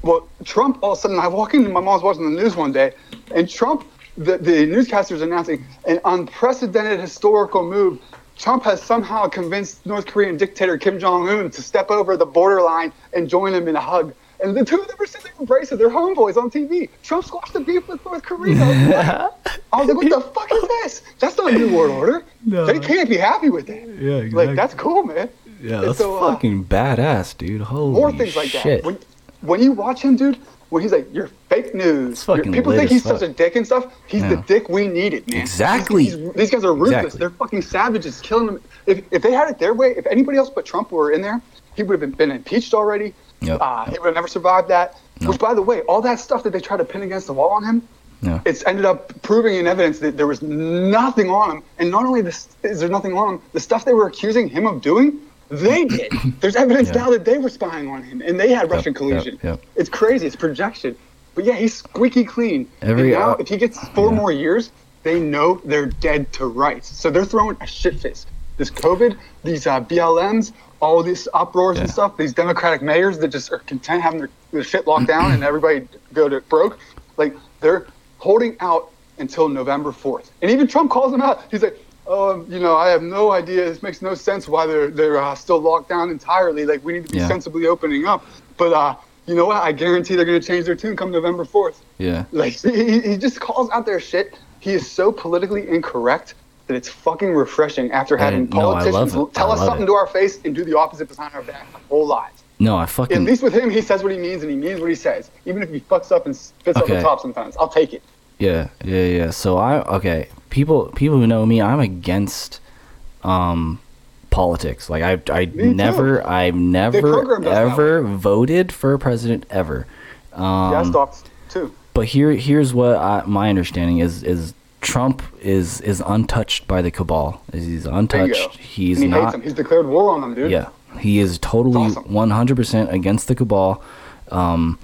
Well, Trump all of a sudden I walk in, my mom's watching the news one day, and Trump the, the newscasters announcing an unprecedented historical move. Trump has somehow convinced North Korean dictator Kim Jong Un to step over the borderline and join him in a hug. And the two of them are sitting embracing their homeboys on TV. Trump squashed the beef with North Korea. I was like, what the fuck is this? That's not a new world order. No. They can't be happy with that. Yeah, exactly. Like, that's cool, man. yeah, that's so, uh, fucking badass, dude. Holy More things like that. When, when you watch him, dude, when he's like, "You're fake news," You're- people think he's such a dick and stuff. He's the dick we needed, man. Exactly. These, these- these guys are ruthless. Exactly. They're fucking savages, killing them. If, if they had it their way, if anybody else but Trump were in there, he would have been, been impeached already. Yep. Uh, he would have never survived that. Which, by the way, all that stuff that they tried to pin against the wall on him, Yeah. it's ended up proving in evidence that there was nothing on him. And not only this, is there nothing on him, the stuff they were accusing him of doing, they did. There's evidence Yeah. now that they were spying on him and they had Russian yep, collusion. yep. It's crazy. It's projection. But yeah, he's squeaky clean. Every, and now, uh, if he gets four yeah. more years, they know they're dead to rights. So they're throwing a shit fist. This COVID, these uh, BLMs, all these uproars and stuff, these Democratic mayors that just are content having their, their shit locked down and everybody go to broke, like they're holding out until November 4th. And even Trump calls them out. He's like, um, you know, I have no idea. This makes no sense why they're they're uh, still locked down entirely. Like we need to be Yeah. sensibly opening up. But uh, you know what? I guarantee they're going to change their tune come November 4th. Yeah. Like he, he just calls out their shit. He is so politically incorrect that it's fucking refreshing after having no, I politicians tell I us something it. to our face and do the opposite behind our back our whole lives. No, I fucking. At least with him, he says what he means and he means what he says, even if he fucks up and spits Okay. the top sometimes. I'll take it. Yeah, yeah, yeah. So I okay. People people who know me, I'm against um politics. Like I I Me too. never I've never ever voted for a president ever. Um stocks too. but here here's what I, my understanding is is Trump is is untouched by the cabal. He's untouched. He's he hates not. He's declared war on them, dude. yeah, he is totally one hundred percent against the cabal, um,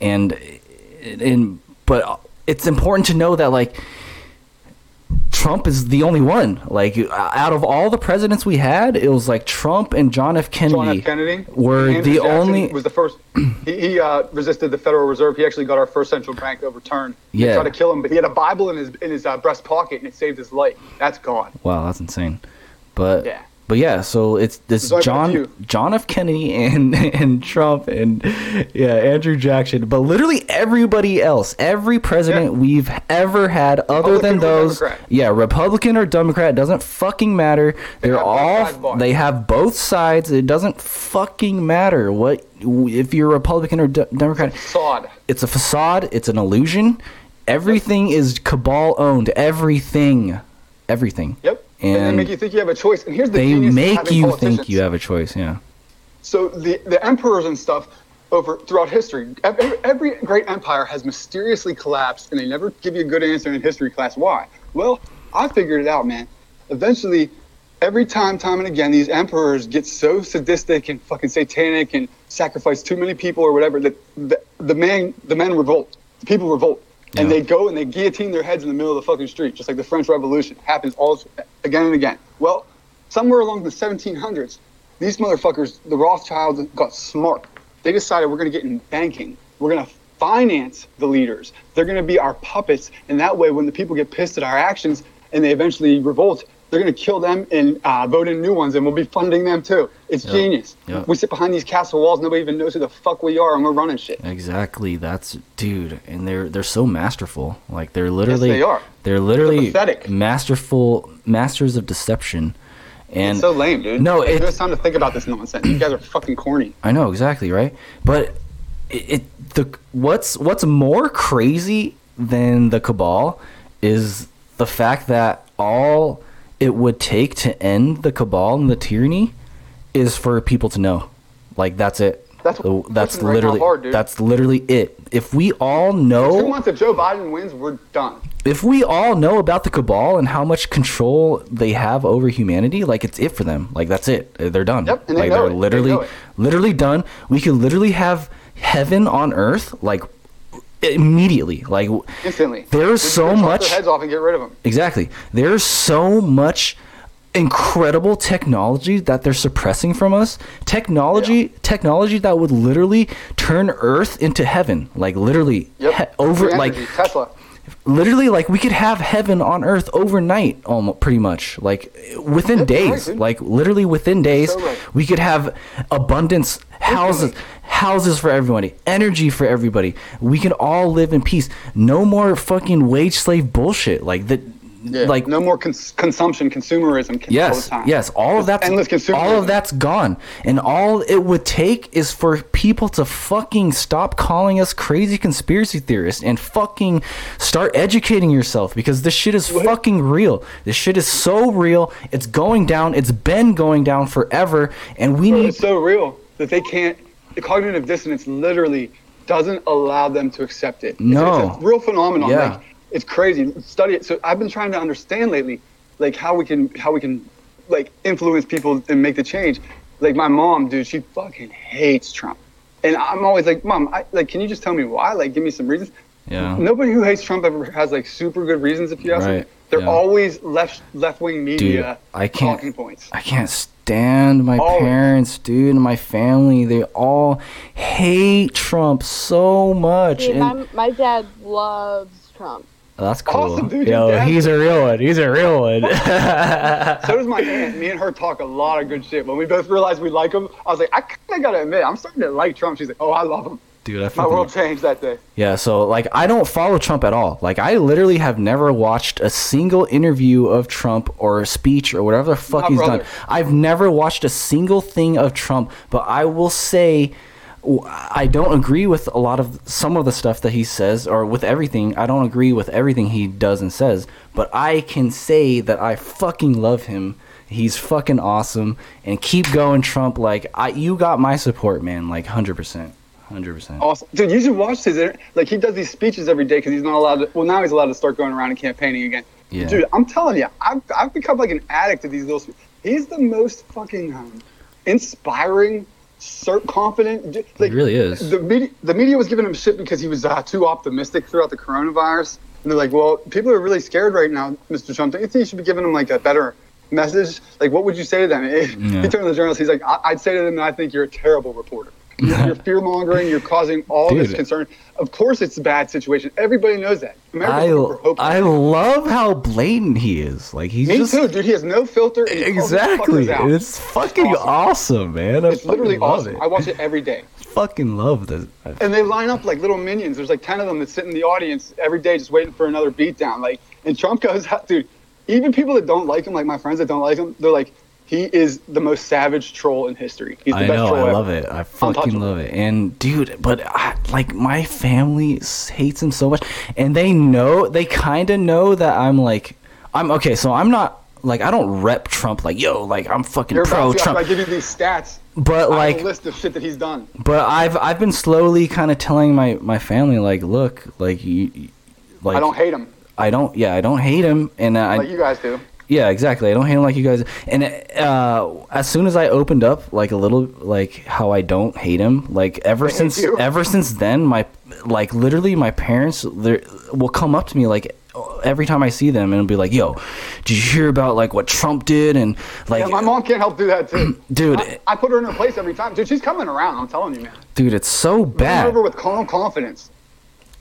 and and but it's important to know that like Trump is the only one. Like out of all the presidents we had, it was like Trump and John F. Kennedy, John F. Kennedy were Andrew the Jackson only. was the first. He, he uh, resisted the Federal Reserve. He actually got our first central bank overturned. They Yeah. tried to kill him, but he had a Bible in his in his uh, breast pocket, and it saved his life. That's gone. Wow, that's insane. But Yeah. But yeah, so it's this Sorry John. John F. Kennedy and and Trump and yeah Andrew Jackson, but literally everybody else, every president Yeah. we've ever had, other than those, yeah, Republican or Democrat doesn't fucking matter. They're both all they have both sides. It doesn't fucking matter what if you're Republican or de- Democrat. Sod. It's a facade. It's an illusion. Everything is cabal owned. Everything, everything. Yep. And, they make you think you have a choice. And here's the they make you think you have a choice. Yeah. So the the emperors and stuff over throughout history, every, every great empire has mysteriously collapsed, and they never give you a good answer in history class. Why? Well, I figured it out, man. Eventually, every time, time and again, these emperors get so sadistic and fucking satanic and sacrifice too many people or whatever that the, the man the men revolt, the people revolt. And they go and they guillotine their heads in the middle of the fucking street, just like the French Revolution happens all again and again. Well, somewhere along the 1700s, these motherfuckers, the Rothschilds, got smart. They decided we're going to get in banking. We're going to finance the leaders. They're going to be our puppets, and that way, when the people get pissed at our actions and they eventually revolt, they're going to kill them and uh, vote in new ones, and we'll be funding them too. It's Yep. genius. Yep. We sit behind these castle walls, nobody even knows who the fuck we are, and we're running shit. Exactly. That's dude, and they're they're so masterful. Like they're literally yes, they are. They're literally pathetic. masterful masters of deception. And it's so lame, dude. No, it- it's time to think about this nonsense. You guys are fucking corny. I know exactly right, but it, it the what's what's more crazy than the cabal is the fact that all it would take to end the cabal and the tyranny is for people to know, like that's it. That's Uh, that's pushing right literally hard, dude. that's literally it. If we all know, Two months if Joe Biden wins, we're done. if we all know about the cabal and how much control they have over humanity, like it's it for them. Like that's it. They're done. Yep, and they like know are it. They literally it. literally done. We could literally have heaven on earth like immediately. Like Instantly. There's so much- heads off and get rid of them. exactly. There's so much incredible technology that they're suppressing from us. Technology technology that would literally turn earth into heaven. Like literally Yep. he- over Free like energy, Tesla. Literally like we could have heaven on earth overnight almost pretty much like within That's days. dude. like literally within days so right. we could have abundance houses houses for everybody energy for everybody. We can all live in peace. No more fucking wage slave bullshit. Like that like no more cons- consumption, consumerism. all Yes, time. yes, all of that's endless consumerism. all of that's gone, and all it would take is for people to fucking stop calling us crazy conspiracy theorists and fucking start educating yourself because this shit is fucking real. This shit is so real. It's going down. It's been going down forever, and we Bro, need. It's so real that they can't. The cognitive dissonance literally doesn't allow them to accept it. It's- No. it's, a real phenomenon. Yeah. Like, it's crazy. Study it. So I've been trying to understand lately, like how we can how we can like influence people and make the change. Like my mom, dude, she fucking hates Trump, and I'm always like, mom, I, like, can you just tell me why? Like, give me some reasons. Yeah. Nobody who hates Trump ever has like super good reasons. If you ask Right, me, they're yeah. always left left wing media I can't- talking points. I can't stand my Always. parents, dude, and my family. They all hate Trump so much. Dude, and- my, my dad loves Trump. Oh, That's cool. Awesome, dude, Yo, your dad- he's a real one. He's a real one. So does my aunt. Me and her talk a lot of good shit. When we both realized we like him, I was like, I kind of gotta admit, I'm starting to like Trump. She's like, Oh, I love him. Dude, I My world changed that day. Yeah, so like I don't follow Trump at all. Like I literally have never watched a single interview of Trump or a speech or whatever the fuck My he's brother. done. I've never watched a single thing of Trump, but I will say w- I don't agree with a lot of some of the stuff that he says or with everything. I don't agree with everything he does and says, but I can say that I fucking love him. He's fucking awesome and keep going Trump like I you got my support, man, like 100%. 100%. Awesome, dude. You should watch his. Like he does these speeches every day because he's not allowed to. Well, now he's allowed to start going around and campaigning again. Yeah. Dude, I'm telling you, I've I've become like an addict to these little. spe- He's the most fucking um, inspiring, cert confident. Like, really is. The media, the media was giving him shit because he was uh, too optimistic throughout the coronavirus. And they're like, well, people are really scared right now, Mr. Trump. Don't you think you should be giving them like a better message? Like, what would you say to them? Yeah. He turned to the journalist. He's like, I- I'd say to them I think you're a terrible reporter. You're, you're fear mongering. You're causing all this concern. Of course, it's a bad situation. Everybody knows that. America's I, looking for hope. I love how blatant he is. Like he's Me just too, dude. He has no filter. exactly. It's fucking awesome. awesome, man. I It's literally love awesome. It. I watch it every day. fucking love this. And they line up like little minions. There's like ten of them that sit in the audience every day, just waiting for another beatdown. Like, and Trump goes, out, dude. Even people that don't like him, like my friends that don't like him, they're like, he is the most savage troll in history. He's the I best know. troll I ever. love it. I fucking love it. And dude, but I, like my family hates him so much, and they know. They kind of know that I'm like, I'm okay. So I'm not like I don't rep Trump. Like yo, like I'm fucking You're pro to, Trump. I give you these stats. But like list of shit that he's done. But I've I've been slowly kind of telling my my family like, look, like you, you- like I don't hate him I don't yeah I don't hate him and I like you guys do. Yeah exactly I don't hate him like you guys and uh, as soon as I opened up like a little like how I don't hate him like ever since ever since then my like literally my parents they will come up to me like every time I see them and be like yo did you hear about like what Trump did and like Yeah, my mom can't help do that too. Dude. I, I put her in her place every time. Dude, she's coming around. I'm telling you, man. dude it's so bad over with calm confidence.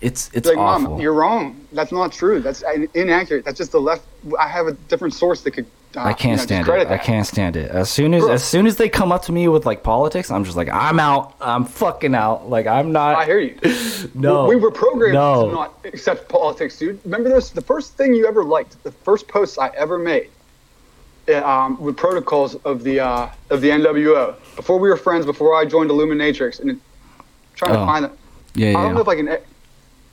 It's it's like, awful mom, you're wrong. That's not true. That's inaccurate. That's just the left. I have a different source that could. Uh, I can't you know, stand it. I can't stand it. As soon as Bro. as soon as they come up to me with like politics, I'm just like, I'm out. I'm fucking out. Like I'm not. I hear you. no. We were programmed No. to not accept politics, dude. Remember this? The first thing you ever liked, the first posts I ever made, uh, um, with protocols of the uh, of the NWO. Before we were friends, before I joined Illuminatrix, and trying Oh. to find them. Yeah, yeah. I don't know if I can.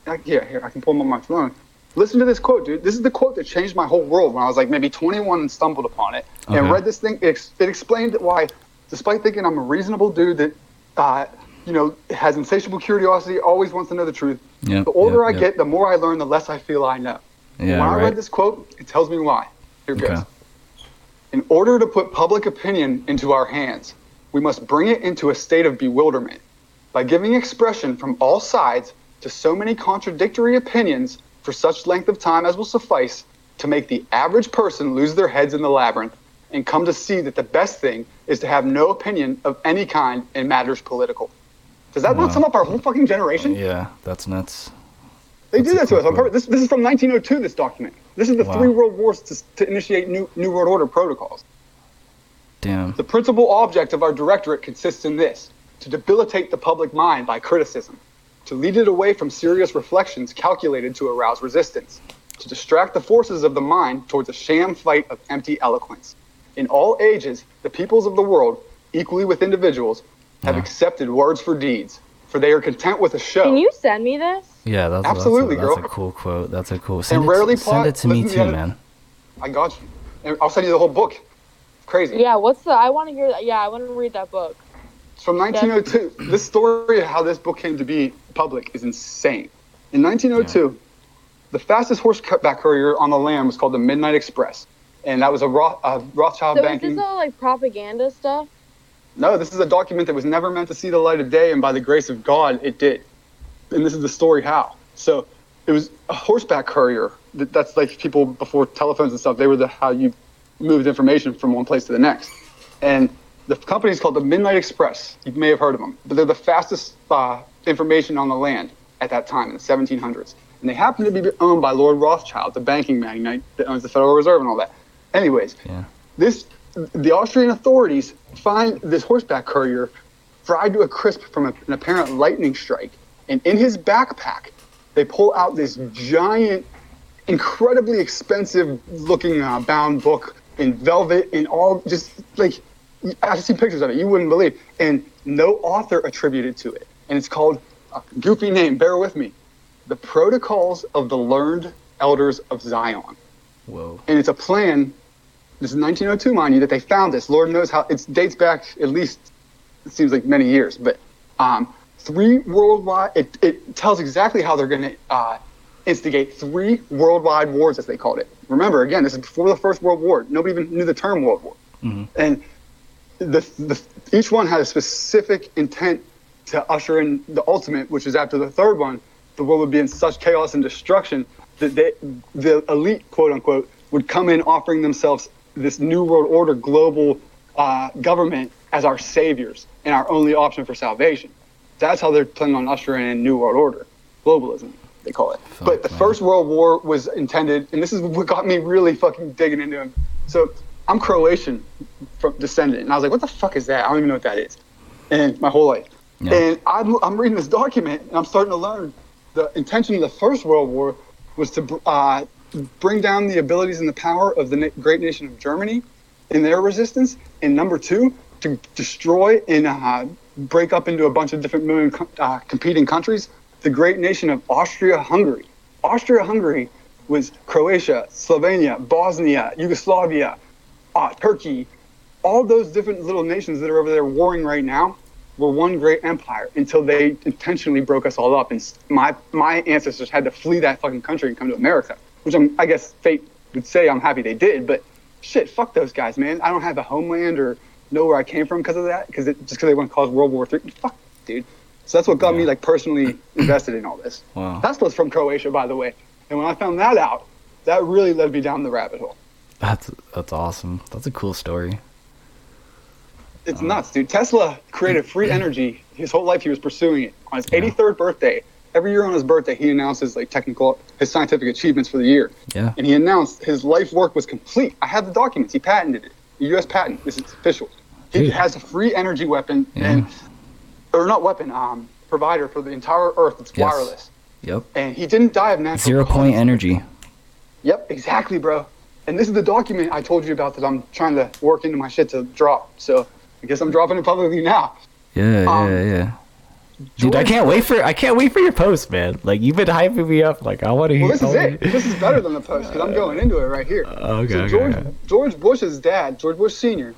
I, here, here, I can pull them on my phone. Listen to this quote, dude. This is the quote that changed my whole world when I was like maybe 21 and stumbled upon it and read this thing. It, it explained why, despite thinking I'm a reasonable dude that, uh, you know, has insatiable curiosity, always wants to know the truth. Yep, the older yep, I yep. get, the more I learn, the less I feel I know. Yeah, when I right. read this quote, it tells me why. Here goes. Okay. In order to put public opinion into our hands, we must bring it into a state of bewilderment by giving expression from all sides to so many contradictory opinions for such length of time as will suffice to make the average person lose their heads in the labyrinth and come to see that the best thing is to have no opinion of any kind in matters political. Does that Wow. not sum up our whole fucking generation? Yeah, that's nuts. They That's did that to us on purpose. This, this is from 1902. This document. This is the Wow. three world wars to, to initiate new new world order protocols. Damn. The principal object of our directorate consists in this: to debilitate the public mind by criticism, to lead it away from serious reflections calculated to arouse resistance, to distract the forces of the mind towards a sham fight of empty eloquence. In all ages, the peoples of the world, equally with individuals, have Yeah. accepted words for deeds, for they are content with a show. Can you send me this? Yeah, that's Absolutely, that's a, that's girl. a cool quote. That's a cool. Send, it rarely it, send it to me listen to too, man. I got you. And I'll send you the whole book. Crazy. Yeah, what's the? I want to hear that. Yeah, I want to read that book. It's from 1902. This story of how this book came to be public is insane. In 1902, the fastest horseback courier on the land was called the Midnight Express, and that was a, Roth, a Rothschild So is banking. this all like propaganda stuff? No, this is a document that was never meant to see the light of day, and by the grace of God, it did. And this is the story how. So it was a horseback courier. That- That's like people before telephones and stuff. They were the how you moved information from one place to the next. And the company is called the Midnight Express. You may have heard of them, but they're the fastest uh, information on the land at that time in the 1700s. And they happen to be owned by Lord Rothschild, the banking magnate that owns the Federal Reserve and all that. Anyways, Yeah. this the Austrian authorities find this horseback courier fried to a crisp from a, an apparent lightning strike, and in his backpack, they pull out this giant, incredibly expensive looking uh, bound book in velvet and all just like I've seen pictures of it. You wouldn't believe, and no author attributed to it, and it's called a goofy name. Bear with me, the Protocols of the Learned Elders of Zion Whoa. and it's a plan. This is 1902, mind you, that they found this. Lord knows how it dates back at least. It seems like many years, but um, three worldwide. It, it tells exactly how they're going to uh, instigate three worldwide wars, as they called it. Remember, again, this is before the First World War. Nobody even knew the term World War, and the, the each one had a specific intent to usher in the ultimate, which is after the third one, the world would be in such chaos and destruction that they, the elite, quote unquote, would come in offering themselves this new world order global uh, government as our saviors and our only option for salvation. That's how they're planning on ushering in new world order, globalism, they call it. but the man. First World War was intended, and this is what got me really fucking digging into him. So I'm Croatian from descendant, and I was like, what the fuck is that? I don't even know what that is. And my whole life. Yeah. And I'm, I'm reading this document, and I'm starting to learn the intention of the First World War was to uh, bring down the abilities and the power of the na- great nation of Germany in their resistance, and number two, to destroy and uh, break up into a bunch of different million co- uh, competing countries the great nation of Austria-Hungary. Austria-Hungary was Croatia, Slovenia, Bosnia, Yugoslavia, uh, Turkey, all those different little nations that are over there warring right now were one great empire until they intentionally broke us all up. And my my ancestors had to flee that fucking country and come to America, which I'm, I guess fate would say I'm happy they did. But shit, fuck those guys, man. I don't have a homeland or know where I came from because of that. Because just because they want to cause World War Three, fuck, dude. So that's what got me like personally invested in all this. Wow. Tesla's from Croatia, by the way. And when I found that out, that really led me down the rabbit hole. That's that's awesome. That's a cool story. It's nuts, dude. Tesla created free energy. His whole life he was pursuing it. On his Yeah. 83rd birthday, every year on his birthday, he announces like technical, his scientific achievements for the year. Yeah. And he announced his life work was complete. I have the documents. He patented it. A U.S. patent. This is official. He Dude. has a free energy weapon Yeah. and, or not weapon, um, provider for the entire Earth. It's Yes. wireless. Yep. And he didn't die of natural Zero point causes. energy. Yep, exactly, bro. And this is the document I told you about that I'm trying to work into my shit to drop. So I guess I'm dropping it publicly now. Yeah, Um, yeah, yeah. Dude, I can't wait for I can't wait for your post, man. Like you've been hyping me up. Like I want to hear. Well, this is it. This is better than the post because I'm going into it right here. okay, so okay, George, okay. George Bush's dad, George Bush Sr.,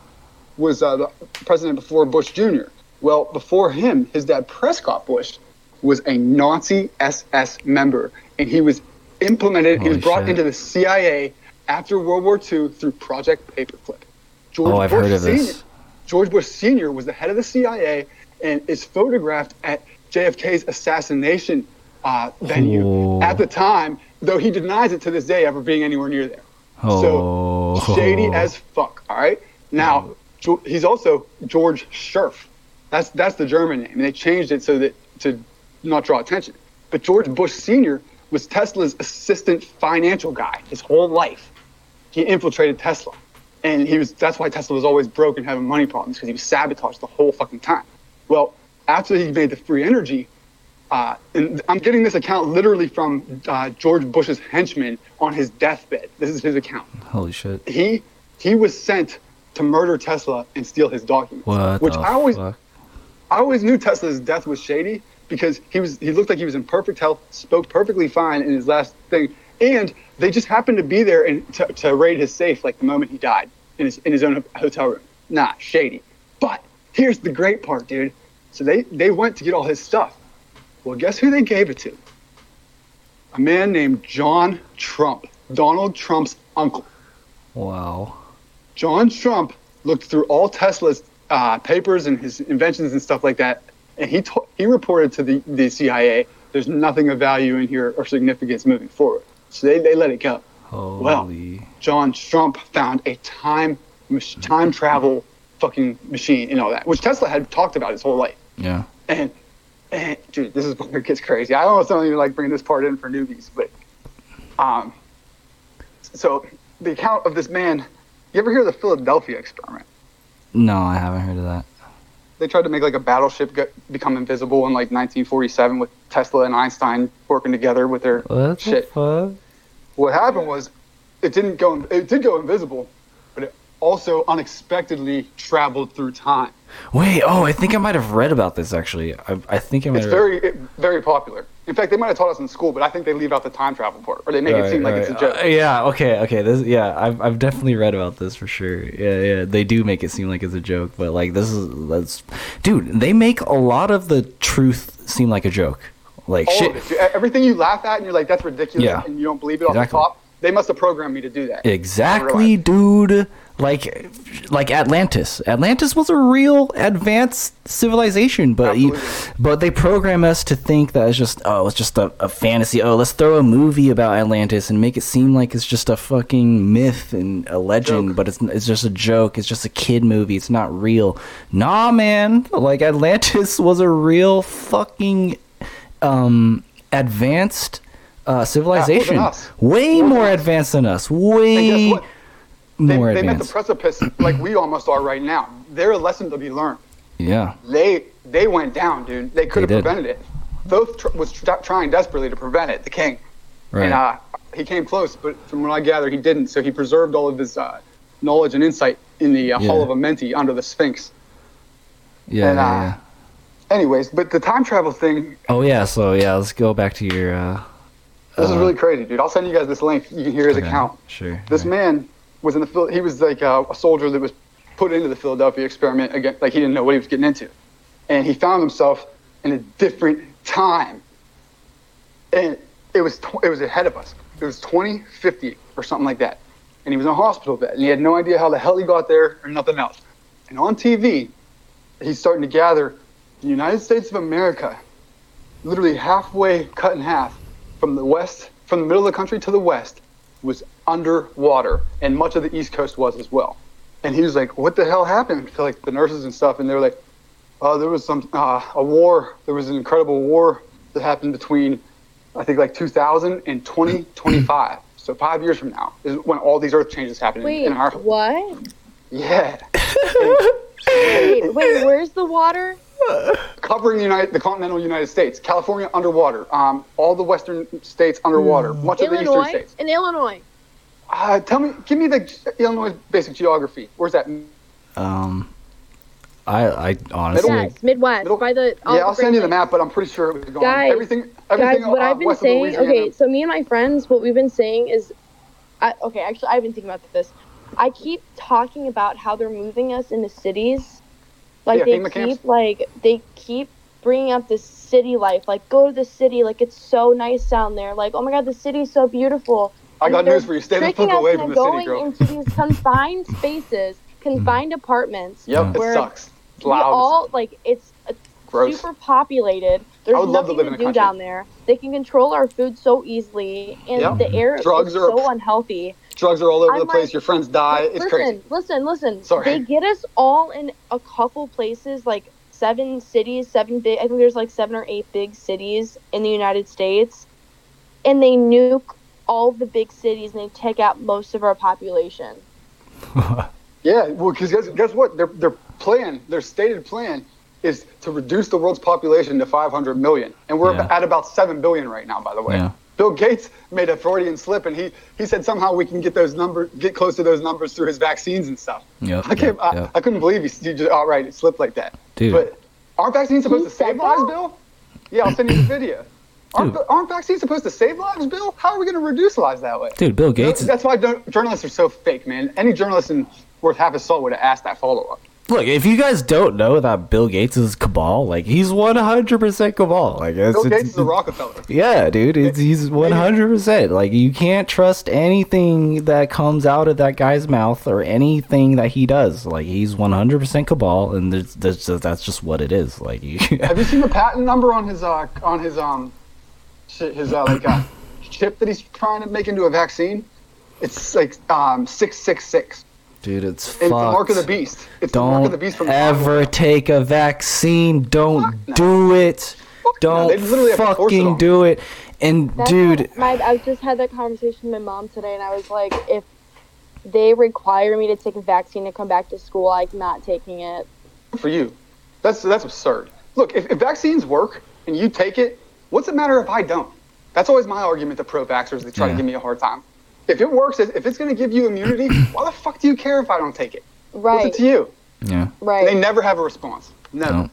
was uh, the president before Bush Jr. Well, before him, his dad Prescott Bush was a Nazi SS member, and he was implemented. he was brought shit. into the CIA after World War II through Project Paperclip. George Oh, I've Bush heard of Sr. this. George Bush Sr. was the head of the CIA and is photographed at JFK's assassination uh, venue Oh. at the time, though he denies it to this day ever being anywhere near there. Oh. So shady as fuck. All right. Now Jo- he's also George Scherff. That's that's the German name, and they changed it so that to not draw attention. But George Bush Sr. was Tesla's assistant financial guy his whole life. He infiltrated Tesla, and he was that's why Tesla was always broke and having money problems because he was sabotaged the whole fucking time. Well, after he made the free energy, uh, and I'm getting this account literally from uh, George Bush's henchman on his deathbed. This is his account. Holy shit. He he was sent to murder Tesla and steal his documents. What which I always fuck? I always knew Tesla's death was shady because he was he looked like he was in perfect health, spoke perfectly fine in his last thing, and they just happened to be there and to, to raid his safe like the moment he died in his in his own hotel room. Nah, shady. But here's the great part, dude. So they they went to get all his stuff. Well, guess who they gave it to? A man named John Trump, Donald Trump's uncle. Wow. John Trump looked through all Tesla's uh, papers and his inventions and stuff like that, and he to- he reported to the, the CIA there's nothing of value in here or significance moving forward. So they, they let it go. Holy. John Trump found a time time travel fucking machine and all that, which Tesla had talked about his whole life. Yeah. And, and dude, this is where it gets crazy. I almost don't even like bringing this part in for newbies, but um, so the account of this man. You ever hear of the Philadelphia experiment? No, I haven't heard of that. They tried to make like a battleship get, become invisible in like 1947 with Tesla and Einstein working together with their What shit. the fuck? What happened was it didn't go. It did go invisible, but it also unexpectedly traveled through time. Wait, oh, I think I might have read about this actually. I, I think I might It's have. very, it, very popular. In fact, they might have taught us in school, but I think they leave out the time travel part, or they make it seem like it's a joke. Uh, yeah, okay, okay. This, yeah, I've, I've definitely read about this for sure. Yeah, yeah. They do make it seem like it's a joke, but like this is that's, dude. They make a lot of the truth seem like a joke. Like All shit. Everything you laugh at and you're like, that's ridiculous, Yeah. and you don't believe it Exactly. off the top. They must have programmed me to do that. Exactly, dude. Like, like Atlantis. Atlantis was a real advanced civilization, but you, but they program us to think that it's just oh, it's just a, a fantasy. Oh, let's throw a movie about Atlantis and make it seem like it's just a fucking myth and a legend, Joke. but it's it's just a joke. It's just a kid movie. It's not real. Nah, man. Like Atlantis was a real fucking um advanced uh, civilization. us. Way More than more us. advanced than us. Way guess what? They, more they met the precipice like we almost are right now. They're a lesson to be learned. yeah. They they went down, dude. They could have did. prevented it. Thoth tr- was tr- trying desperately to prevent it, the king. Right. And uh, he came close, but from what I gather, he didn't. So he preserved all of his uh, knowledge and insight in the uh, Hall Yeah. of Amenti under the Sphinx. yeah, and, yeah, uh, yeah. Anyways, but the time travel thing, Oh yeah. So yeah, let's go back to your. Uh, this is uh, really crazy, dude. I'll send you guys this link. You can hear his okay, account. Sure. This yeah. man was in the he was like uh, a soldier that was put into the Philadelphia experiment again like he didn't know what he was getting into. And he found himself in a different time. And it was tw- it was ahead of us. It was 2050 or something like that. And he was in a hospital bed and he had no idea how the hell he got there or nothing else. And on TV he's starting to gather the United States of America literally halfway cut in half from the west from the middle of the country to the west was underwater, and much of the East Coast was as well. And he was like, "What the hell happened?" To like the nurses and stuff, and they were like, "Oh, there was some uh, a war. There was an incredible war that happened between, I think, like 2000 and 2025. so five years from now is when all these Earth changes happen in, Wait, in our what? yeah, Wait, wait, where's the water? covering the United, the continental United States, California underwater, um, all the western states underwater, much of the eastern states. In Illinois. Uh, tell me, give me the Illinois basic geography. Where's that? Um, I I honestly. Yes, Midwest. Middle- By the yeah, I'll send you the map, but I'm pretty sure it was gone. Guys, everything, everything Guys, what uh, I've been saying, okay, so me and my friends, what we've been saying is, I, okay, actually, I've been thinking about this. I keep talking about how they're moving us into cities. Like Yeah, they keep camps. like they keep bringing up this city life. Like go to the city, like it's so nice down there. Like oh my god, the city's so beautiful. I got news for you. Stay the fuck away from the city, going girl. into these confined spaces, confined mm-hmm. apartments. Yep, it where sucks. It's loud. all like it's uh, gross. super populated. There's I would love to live in a do country. down there. They can control our food so easily, and Yep. the air Drugs is are- so unhealthy. Drugs are all over I'm the place. like, Your friends die. It's listen, crazy. listen, listen. Sorry. They get us all in a couple places, like seven cities, seven big. I think there's like seven or eight big cities in the United States, and they nuke all the big cities and they take out most of our population. Yeah, well, because guess, guess what? Their their plan, their stated plan, is to reduce the world's population to 500 million, and we're Yeah. at about seven billion right now. By the way, Yeah. Bill Gates made a Freudian slip, and he he said somehow we can get those numbers, get close to those numbers through his vaccines and stuff. Yep, I can't, yep, I, yep. I couldn't believe he, he just outright slipped like that. Dude. But aren't vaccines supposed He to save said lives. Bill? Yeah, I'll send you the video. Aren't, aren't vaccines supposed to save lives, Bill? How are we going to reduce lives that way? Dude, Bill Gates. That's why journalists are so fake, man. Any journalist in worth half his salt would have asked that follow up. look, if you guys don't know that Bill Gates is cabal, like he's one hundred percent cabal. Like Bill Gates is a Rockefeller. Yeah, dude, he's one hundred percent. Like you can't trust anything that comes out of that guy's mouth or anything that he does. Like he's one hundred percent cabal, and just, that's just what it is. Like you, Have you seen the patent number on his uh on his um his uh like uh, chip that he's trying to make into a vaccine? It's like um six six six. dude, it's It's the mark of the beast. It's the mark of the Don't beast from ever take a vaccine. Don't Fuck no. do it. Fuck Don't they literally have it fucking do it. And That's dude, what my I just had that conversation with my mom today, and I was like, if they require me to take a vaccine to come back to school, I'm not taking it. for you. That's that's absurd. Look, if, if vaccines work and you take it, what's it matter if I don't? That's always my argument to pro-vaxxers. They try Yeah. to give me a hard time. If it works, if it's going to give you immunity, why the fuck do you care if I don't take it? Right. What's Right, it to you? yeah, right. They never have a response. Never. no,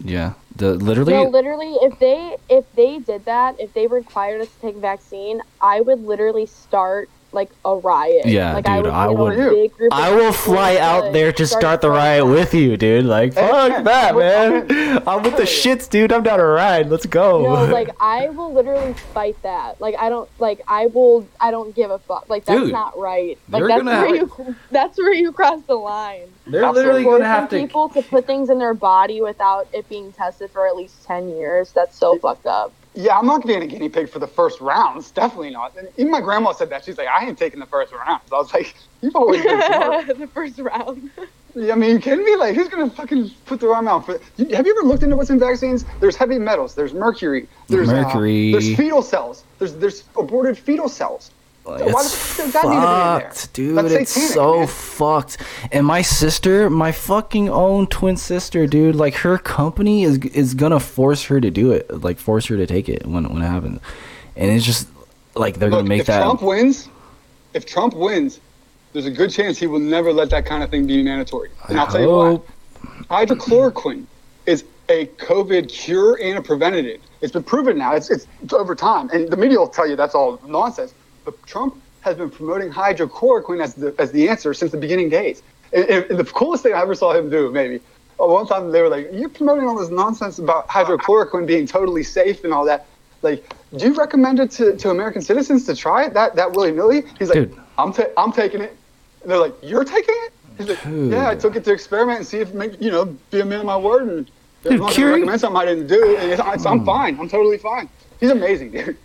yeah, the literally. No, literally, if they if they did that, if they required us to take a vaccine, I would literally start like a riot. Yeah, like, dude, I I would. would- get a big group of I will people fly to out there to start the riot protest. with you, dude. Like, fuck man, that, I'm with- I'm man. I'm with the shits, dude. I'm down to ride. Let's go. No, like I will literally fight that. Like I don't like I will I don't give a fuck. Like that's Dude, not right. Like they're that's gonna where have- you that's where you cross the line. They're literally Forcing people to put things in their body without it being tested for at least ten years. That's so fucked up. Yeah, I'm not being a guinea pig for the first rounds. Definitely not. And even my grandma said that. She's like, I ain't taking the first rounds. I was like, you've always been smart. the first round. Yeah, I mean, you kidding me? Like, who's gonna fucking put their arm out for? You, have you ever looked into what's in vaccines? There's heavy metals. There's mercury. There's uh, Mercury. there's fetal cells. There's there's aborted fetal cells. Like, So it's the that need to be in there? fucked, dude. That's it's satanic, so man. fucked. And my sister, my fucking own twin sister, dude. Like her company is is gonna force her to do it. Like force her to take it when when it happens. And it's just like they're Look, gonna make if that. Trump wins, if Trump wins, there's a good chance he will never let that kind of thing be mandatory. And I'll tell you why. hydrochloroquine is a COVID cure and a preventative. It's been proven now. It's, it's over time, and the media will tell you that's all nonsense. But Trump has been promoting hydrochloroquine as the as the answer since the beginning days. And, and the coolest thing I ever saw him do, maybe, uh, one time they were like, "You're promoting all this nonsense about hydrochloroquine being totally safe and all that. Like, do you recommend it to, to American citizens to try it that that willy nilly?" He's like, Dude. "I'm ta- I'm taking it." And they're like, "You're taking it?" He's like, Dude. "Yeah, I took it to experiment and see if make, you know be a man of my word and." Dude, As long as I recommend something I didn't do, and it's, it's, I'm fine. I'm totally fine. He's amazing, dude.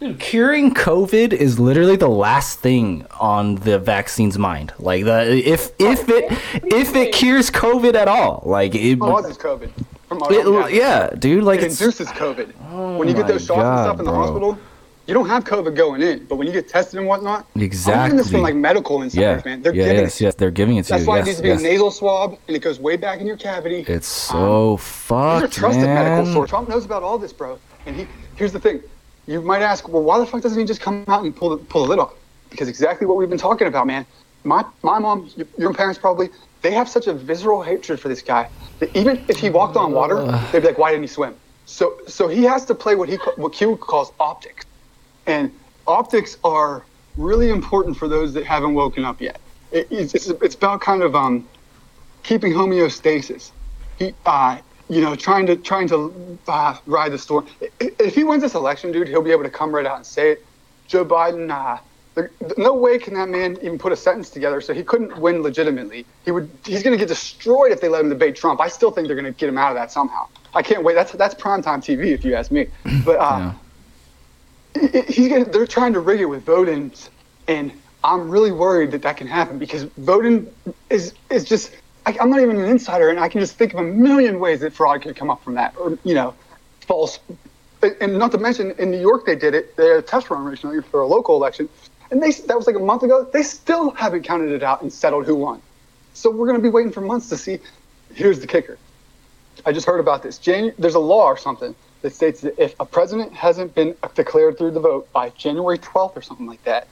Dude, curing COVID is literally the last thing on the vaccine's mind. Like the if if it if it cures COVID at all, like it, Causes COVID. From it I'm yeah, dude. Like it induces COVID. Oh when you get those shots God, and stuff in the bro. hospital, you don't have COVID going in, but when you get tested and whatnot, I'm getting this from like medical insiders, yeah, man. They're yeah, giving yes, it. yes, they're giving it to That's you. why yes, it needs to be yes. a nasal swab, and it goes way back in your cavity. It's um, so fucked. These are trusted medical man. source. Trump knows about all this, bro. And he here's the thing. You might ask, well, why the fuck doesn't he just come out and pull the pull the lid off? Because exactly what we've been talking about, man. My my mom, your, your parents probably, they have such a visceral hatred for this guy that even if he walked on water, they'd be like, why didn't he swim? So so he has to play what he what Q calls optics, and optics are really important for those that haven't woken up yet. It, it's, it's about kind of um keeping homeostasis. He, uh, you know, trying to trying to uh, ride the storm. If he wins this election, dude, he'll be able to come right out and say it. Joe Biden, uh, no way can that man even put a sentence together. So he couldn't win legitimately. He would. He's going to get destroyed if they let him debate Trump. I still think they're going to get him out of that somehow. I can't wait. That's that's primetime TV if you ask me. But uh, Yeah. he's gonna, they're trying to rig it with voting, and I'm really worried that that can happen because voting is is just. I, I'm not even an insider, and I can just think of a million ways that fraud could come up from that, or you know, false and- and not to mention in New York they did it. They had a test run recently for a local election, and they that was like a month ago. They still haven't counted it out and settled who won. So we're going to be waiting for months to see. Here's the kicker. I just heard about this. Janu- there's a law or something that states that if a president hasn't been declared through the vote by January 12th or something like that,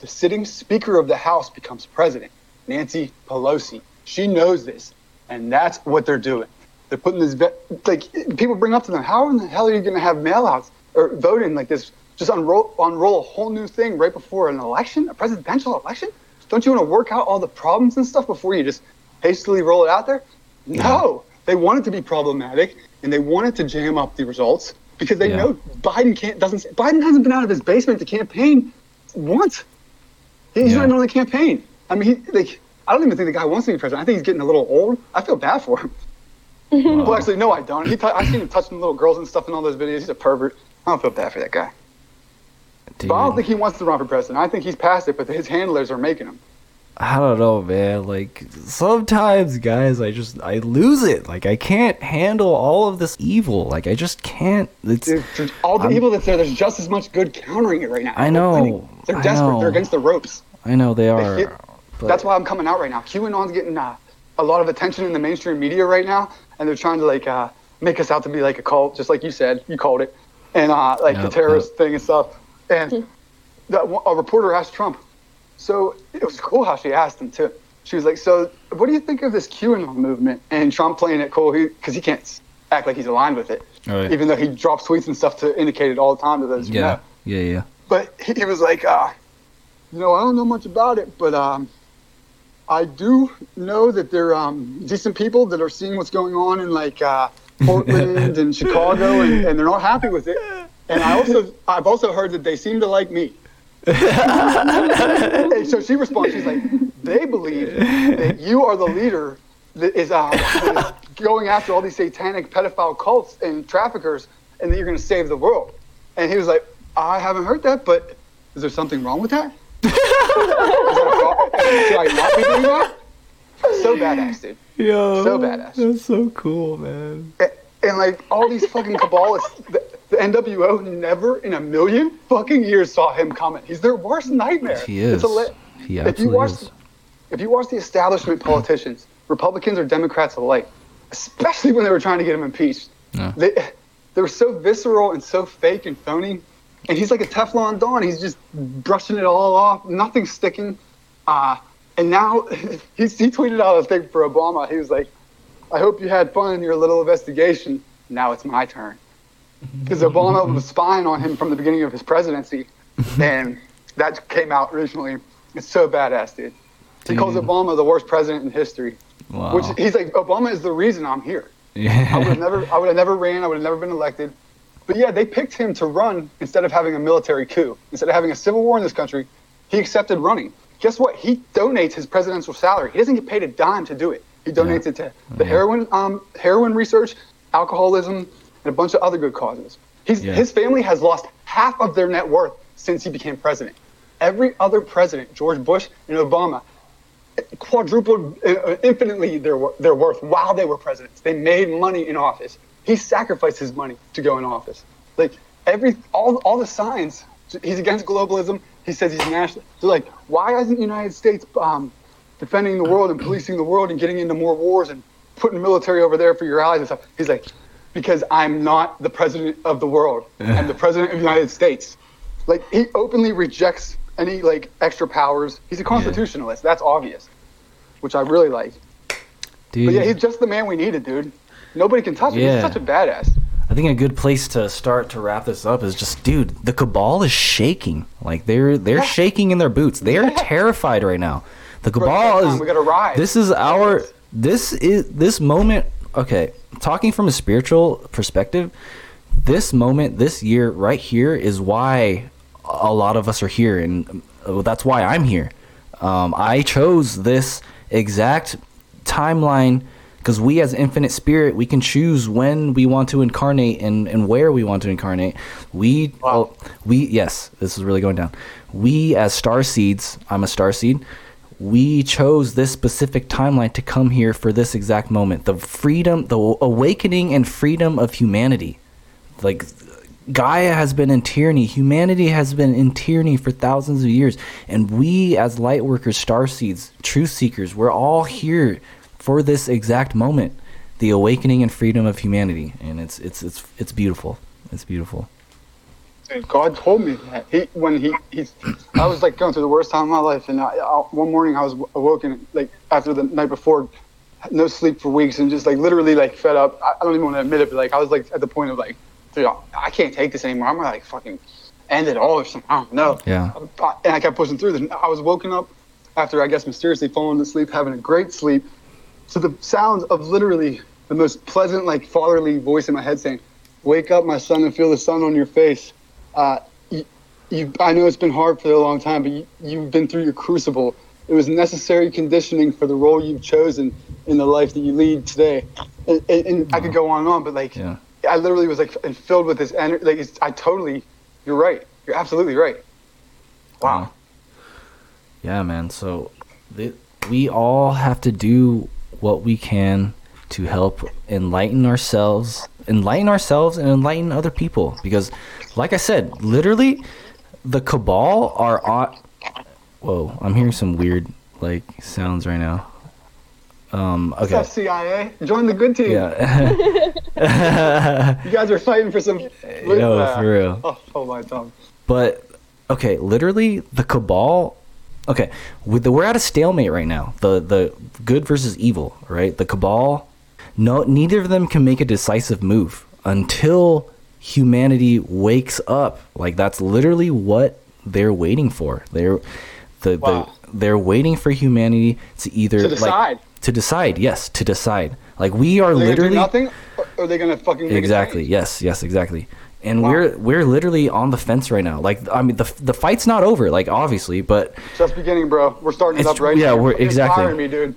the sitting Speaker of the House becomes president, Nancy Pelosi. She knows this, and that's what they're doing. They're putting this like people bring up to them, how in the hell are you going to have mailouts or voting like this? Just unroll unroll a whole new thing right before an election, a presidential election? Don't you want to work out all the problems and stuff before you just hastily roll it out there? No, they want it to be problematic and they wanted to jam up the results because they Yeah. know Biden can't doesn't Biden hasn't been out of his basement to campaign once. He's Yeah. not even on the campaign. I mean, he, like I don't even think the guy wants to be president. I think he's getting a little old. I feel bad for him. Well, actually, no, I don't. He t- I've seen him touching little girls and stuff in all those videos. He's a pervert. I don't feel bad for that guy. Dude, But I don't think he wants to run for president. I think he's past it, but his handlers are making him. I don't know, man. Like sometimes, guys, I just I lose it. Like I can't handle all of this evil. Like I just can't. It's Dude, dude, all the I'm- evil that's there, there's just as much good countering it right now. I know. They're desperate. know. They're against the ropes. I know they They are. hit- but That's why I'm coming out right now. QAnon's getting uh, a lot of attention in the mainstream media right now, and they're trying to like uh, make us out to be like a cult, just like you said, you called it, and uh, like the Yep, terrorist thing and stuff. And that, a reporter asked Trump, so it was cool how she asked him too. She was like, "So, what do you think of this QAnon movement?" And Trump playing it cool because he, can't act like he's aligned with it, Right. even though he drops tweets and stuff to indicate it all the time to those. who know. Yeah, yeah, yeah. But he he was like, uh, you know, I don't know much about it, but um, I do know that they're um, decent people that are seeing what's going on in like uh, Portland and Chicago, and, and they're not happy with it. And I also, I've also heard that they seem to like me. and so she responds, she's like, they believe that you are the leader that is, uh, that is going after all these satanic pedophile cults and traffickers, and that you're going to save the world. And he was like, I haven't heard that, but is there something wrong with that? Is that a pro- Should I not be doing that? So badass, dude. Yo, So badass. That's so cool, man. And, and like all these fucking Kabbalists, the, the NWO never in a million fucking years saw him coming. He's their worst nightmare. He is. It's a He if you watch, is. if you watch the establishment politicians, Republicans or Democrats alike, especially when they were trying to get him impeached, Yeah. they they were so visceral and so fake and phony. And he's like a Teflon Don. He's just brushing it all off. Nothing's sticking. Uh, and now he, he tweeted out a thing for Obama. He was like, I hope you had fun in your little investigation. Now it's my turn. Because Obama was spying on him from the beginning of his presidency. and that came out recently. It's so badass, dude. He calls Obama the worst president in history. Wow. Which he's like, Obama is the reason I'm here. Yeah. I would have never, I would have never ran. I would have never been elected. But yeah, they picked him to run instead of having a military coup. Instead of having a civil war in this country, he accepted running. Guess what? He donates his presidential salary. He doesn't get paid a dime to do it. He donates it to the Yeah. heroin, um, heroin research, alcoholism, and a bunch of other good causes. He's, Yeah. His family has lost half of their net worth since he became president. Every other president, George Bush and Obama, quadrupled uh, infinitely their their worth while they were presidents. They made money in office. He sacrificed his money to go in office. Like every all all the signs. He's against globalism. He says he's national. So like, why isn't the United States um, defending the world and policing the world and getting into more wars and putting military over there for your allies and stuff? He's like, because I'm not the president of the world. I'm the president of the United States. Like he openly rejects any like extra powers. He's a constitutionalist. That's obvious, which I really like. Dude, But yeah, he's just the man we needed, dude. Nobody can touch him. Yeah. He's such a badass. I think a good place to start to wrap this up is just, dude, the cabal is shaking. Like they're they're Yeah. shaking in their boots. They are Yeah. terrified right now. The cabal is. we gotta rise. This is our. This is this moment. Okay, talking from a spiritual perspective, this moment, this year, right here, is why a lot of us are here, and uh, that's why I'm here. Um, I chose this exact timeline because we as infinite spirit we can choose when we want to incarnate and, and where we want to incarnate we Wow. oh, we yes this is really going down we as star seeds i'm a star seed we chose this specific timeline to come here for this exact moment the freedom the awakening and freedom of humanity like Gaia has been in tyranny. Humanity has been in tyranny for thousands of years. And we, as light workers, star seeds, truth seekers, we're all here for this exact moment the awakening and freedom of humanity. And it's, it's, it's, it's beautiful. It's beautiful. God told me that. He when he he's I was like going through the worst time of my life, and I, I, one morning I was awoken like after the night before, no sleep for weeks, and just like literally like fed up. I, I don't even want to admit it, but like I was like at the point of like, dude, I can't take this anymore. I'm gonna like fucking end it all or something. I don't know. Yeah. And I kept pushing through. This. I was woken up after I guess mysteriously falling asleep, having a great sleep, to the sounds of literally the most pleasant like fatherly voice in my head saying, "Wake up, my son, and feel the sun on your face." uh, you, you, I know it's been hard for a long time, but you, you've been through your crucible. It was necessary conditioning for the role you've chosen in the life that you lead today. And, and, and I could go on and on, but like, Yeah. I literally was like filled with this energy. Like, it's, I totally, you're right. You're absolutely right. Wow. Yeah, man. So th- we all have to do what we can to help enlighten ourselves, enlighten ourselves, and enlighten other people. Because, like I said, literally, the cabal are on. Whoa, I'm hearing some weird like sounds right now. Um. What's Okay. up, CIA? Join the good team. Yeah. You guys are fighting for some. No, uh, for real. Oh, hold my tongue. But okay, literally the cabal. Okay, with the, we're at a stalemate right now. The the good versus evil, right? The cabal. No, neither of them can make a decisive move until humanity wakes up. Like that's literally what they're waiting for. They're the, Wow. the they're waiting for humanity to either To like- decide. to decide. Yes, to decide. Like we are Are they literally nothing, or are they gonna fucking exactly yes yes exactly and Wow. we're we're literally on the fence right now like i mean the the fight's not over like obviously but Just beginning, bro. We're starting it up right yeah, now. Yeah, we're- exactly. me, dude.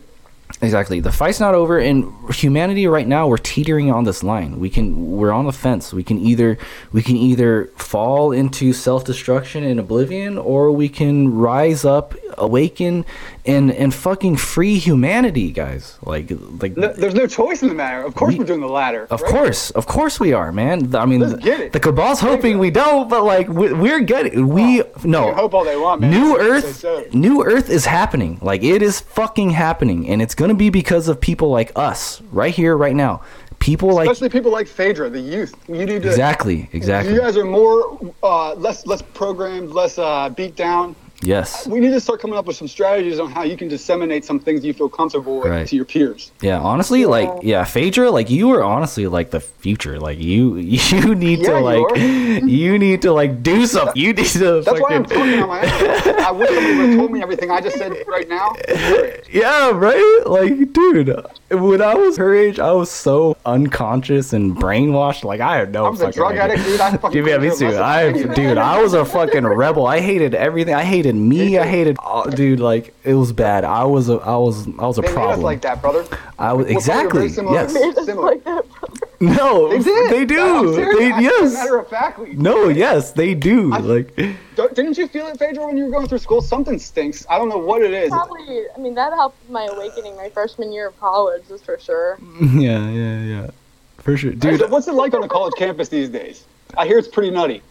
Exactly the fight's not over and humanity right now we're teetering on this line we can we're on the fence we can either we can either fall into self-destruction and oblivion or we can rise up awaken and and fucking free humanity guys like like No, there's no choice in the matter. Of course, We- we're doing the latter. Of right? course, of course we are, man. I mean, Let's get it. the cabal's hoping we don't, but like we, we're getting. We can no. hope all they want, man. New Earth, so. New Earth is happening. Like it is fucking happening, and it's gonna be because of people like us, right here, right now. People like Especially people like Phaedra, the youth. You need to. exactly, exactly. You guys are more, uh, less, less programmed, less uh, beat down. Yes, We need to start coming up with some strategies on how you can disseminate some things you feel comfortable with Right. to your peers. yeah. Honestly, like yeah, Phaedra, like you are honestly like the future. Like you, you need Yeah, to like, are. you need to like do something. You need to. That's why I'm fucking- talking on my own. I wish somebody would have told me everything I just said right now. Yeah, right? Like, dude, when I was her age, I was so unconscious and brainwashed. Like, I had no I was a fucking drug idea. addict, dude. I fucking Dude, yeah, me couldn't too. I, dude, I was a fucking rebel. I hated everything. I hated me. I hated, all, dude. Like, it was bad. I was a, I was, I was a They problem. like that, brother. I was We're exactly. similar. Yes. Similar. like that, brother. No, They did. They I'm do. serious. They I- yes. Matter of factly. No, yes, they do. I- like, Don't- Didn't you feel it, Phaedra, when you were going through school? Something stinks. I don't know what it is. Probably, I mean, that helped my awakening my freshman year of college, is for sure. yeah, yeah, yeah, for sure, dude. Dude, what's it like on a college campus these days? I hear it's pretty nutty.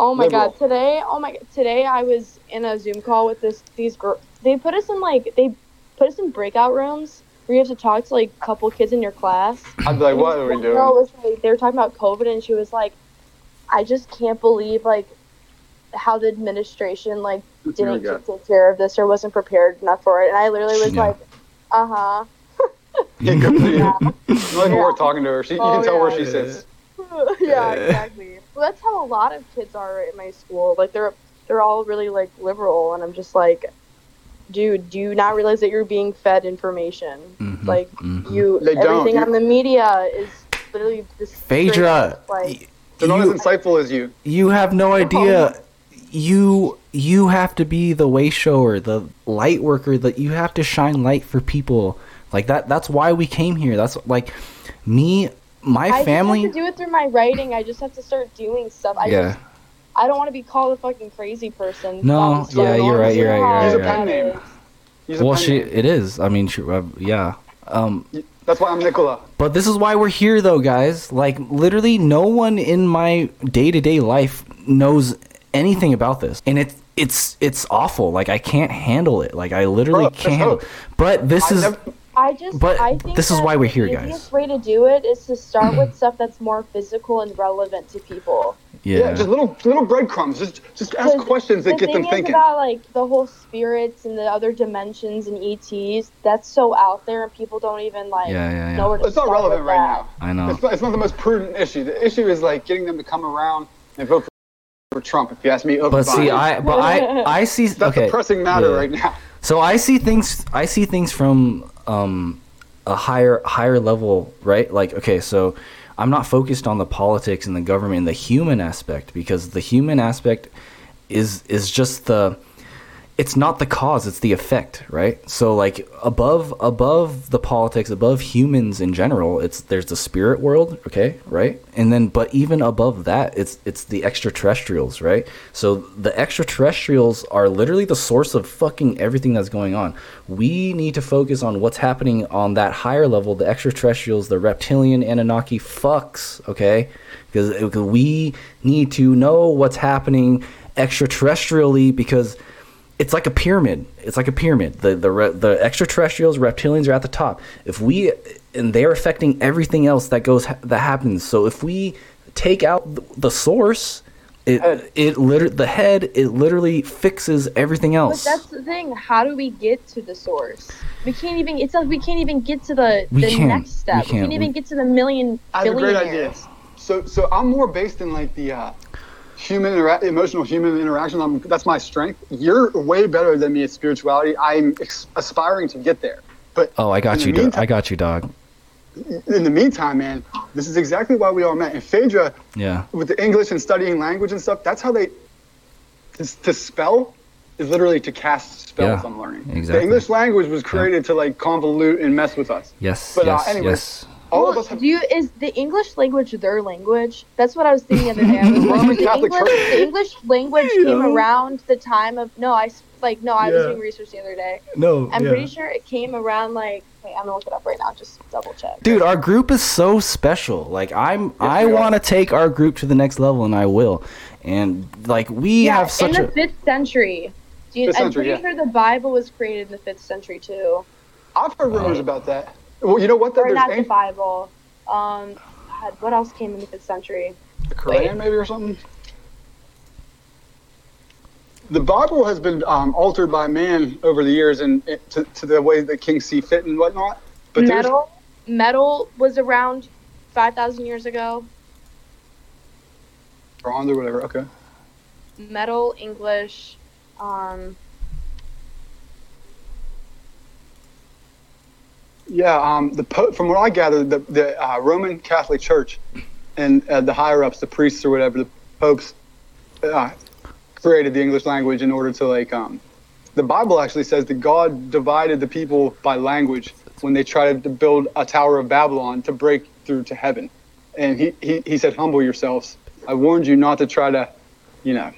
Oh my Liberal. god, today, oh my, today I was in a Zoom call with this these girls. They put us in like they put us in breakout rooms where you have to talk to like a couple kids in your class. I'd be like, what are we One girl doing? was like, they were talking about COVID, and she was like, "I just can't believe like how the administration like didn't go. take care of this or wasn't prepared enough for it." And I literally was Yeah. like, "Uh huh." Yeah, good for you. Yeah. It's not even Yeah. worth talking to her. She, you Oh, can tell where she sits. yeah, exactly. Well, that's how a lot of kids are at my school. Like they're they're all really like liberal, and I'm just like, dude, do you not realize that you're being fed information? Mhm, Like mhm. you, They don't. everything on the media is literally this. Phaedra, up, like They're not as insightful as you. you have no idea you you have to be the way shower the light worker that you have to shine light for people like that that's why we came here that's like me my I family just have to do it through my writing. I just have to start doing stuff. I yeah just, I don't want to be called a fucking crazy person. No, That's yeah, so you're right, you're right, you're right, Use a pen name. is. Use a well pen she name. it is i mean she, uh, yeah um That's why I'm Nikola. But this is why we're here, though, guys. Like, literally, no one in my day to day life knows anything about this, and it's it's it's awful. Like, I can't handle it. Like, I literally Bro, can't. Handle it. But this I is never- I just, But I think this is why we're here, the guys. The easiest way to do it is to start with stuff that's more physical and relevant to people. Yeah. yeah. just little little breadcrumbs. Just just ask 'Cause questions that the get them thing thinking. Is about like the whole spirits and the other dimensions and ETs. That's so out there, and people don't even like Yeah, yeah, yeah. know where to It's not relevant right that. now. I know. It's not, it's not the most prudent issue. The issue is like getting them to come around and vote for, for Trump. If you ask me, over But see, I but I I see. that's okay. a pressing matter yeah. right now. So I see things. I see things from um, a higher higher level, right? Like, okay, so I'm not focused on the politics and the government and the human aspect because the human aspect is is just the it's not the cause it's the effect right? So like above above the politics above humans in general it's there's the spirit world okay right? And then but even above that it's it's the extraterrestrials right? So the extraterrestrials are literally the source of fucking everything that's going on. We need to focus on what's happening on that higher level. The extraterrestrials the reptilian anunnaki fucks okay? Because we need to know what's happening extraterrestrially because it's like a pyramid. It's like a pyramid. The the the extraterrestrials, reptilians are at the top. If we and they're affecting everything else that goes that happens. So if we take out the, the source, it Head. it literally the head it literally fixes everything else. But that's the thing. How do we get to the source? We can't even. It's like we can't even get to the We the can't. next step. We We can't. we can't, even We- get to the million I have a great idea. So so I'm more based in like the uh, human intera- emotional human interaction. I'm, that's my strength. You're way better than me at spirituality. I'm ex- aspiring to get there. But oh, I got you. meantime- I got you, dog. in the meantime, man, this is exactly why we all met. And Phaedra, Yeah. with the English and studying language and stuff, that's how they to, to spell is literally to cast spells. Yeah, I'm learning. exactly. The English language was created to like convolute and mess with us. Yes. But, uh, yes. anyways, yes. All Well, of us have do you is the English language their language? That's what I was thinking the other day. I was like, Roman the Catholic English, Church. the English language came around the time of no, I s- like no, I was doing research the other day. No. I'm pretty sure it came around like wait, I'm gonna look it up right now. Just double check. Dude, our group is so special. Like I'm I want to take our group to the next level and I will. And like we yeah, have such in the a fifth century. Do you, Fifth I'm century, pretty yeah. sure the Bible was created in the fifth century too. Uh, I've heard rumors about that. Well, you know what? Though? Or There's not the ancient, Bible. Um, God, what else came in the fifth century? the Quran maybe or something. The Bible has been um, altered by man over the years and to, to the way that kings see fit and whatnot. But there's metal. Metal was around five thousand years ago. bronze or whatever. Okay. Metal, English. Um, Yeah, um, the po- from what I gathered, the, the uh, Roman Catholic Church and uh, the higher ups, the priests or whatever, the popes, uh, created the English language in order to like. Um, the Bible actually says that God divided the people by language when they tried to build a Tower of Babylon to break through to heaven, and he he, he said, "Humble yourselves. I warned you not to try to, you know."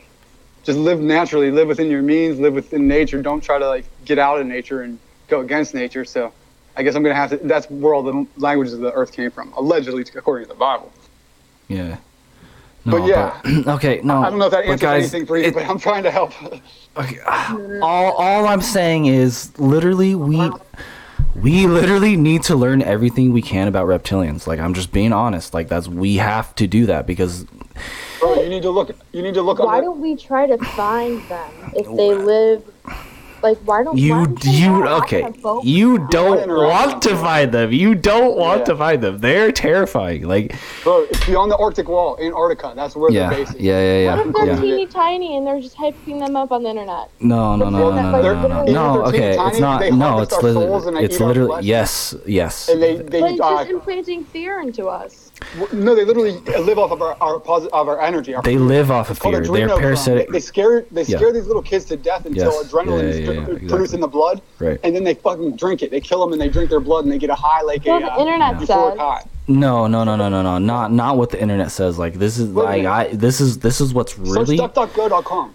Just live naturally, live within your means, live within nature. Don't try to like get out of nature and go against nature. So, I guess I'm gonna have to. That's where all the languages of the earth came from, allegedly, according to the Bible. yeah. But yeah. but- okay, no. I don't know if that but answers guys, anything for you, it- but I'm trying to help. Okay, all all I'm saying is literally we we literally need to learn everything we can about reptilians. Like I'm just being honest. Like that's we have to do that because Bro, you need to look. You need to look. why on don't we try to find them if they live? Like, why don't why you don't you okay. wanna You don't want to find them. You don't want Yeah. to find them. They're terrifying. Like the, bro, it's beyond the Arctic wall, Antarctica. That's where yeah, they're based. yeah, based. yeah, What yeah, if they're yeah. teeny tiny and they're just hyping them up on the internet? No, no, no, no, no, no, no, no. No, okay. teeny It's not. No, it's our souls and literally. It's literally. Yes, yes. And they, they But just implanting fear into us. No, they literally live off of our, our posi- of our energy. Our They live off of It's called fear. They're parasitic. They, they scare they Yeah. scare these little kids to death until Yes. adrenaline Yeah, is yeah, dr- yeah, produced exactly. in the blood, Right. and then they fucking drink it. They kill them and they drink their blood and they get a high like So a the uh, internet euphoric says. high. No, no, no, no, no, no. Not not what the internet says. Like this is Wait like minute. I. This is this is what's Search really duckduckgo.com.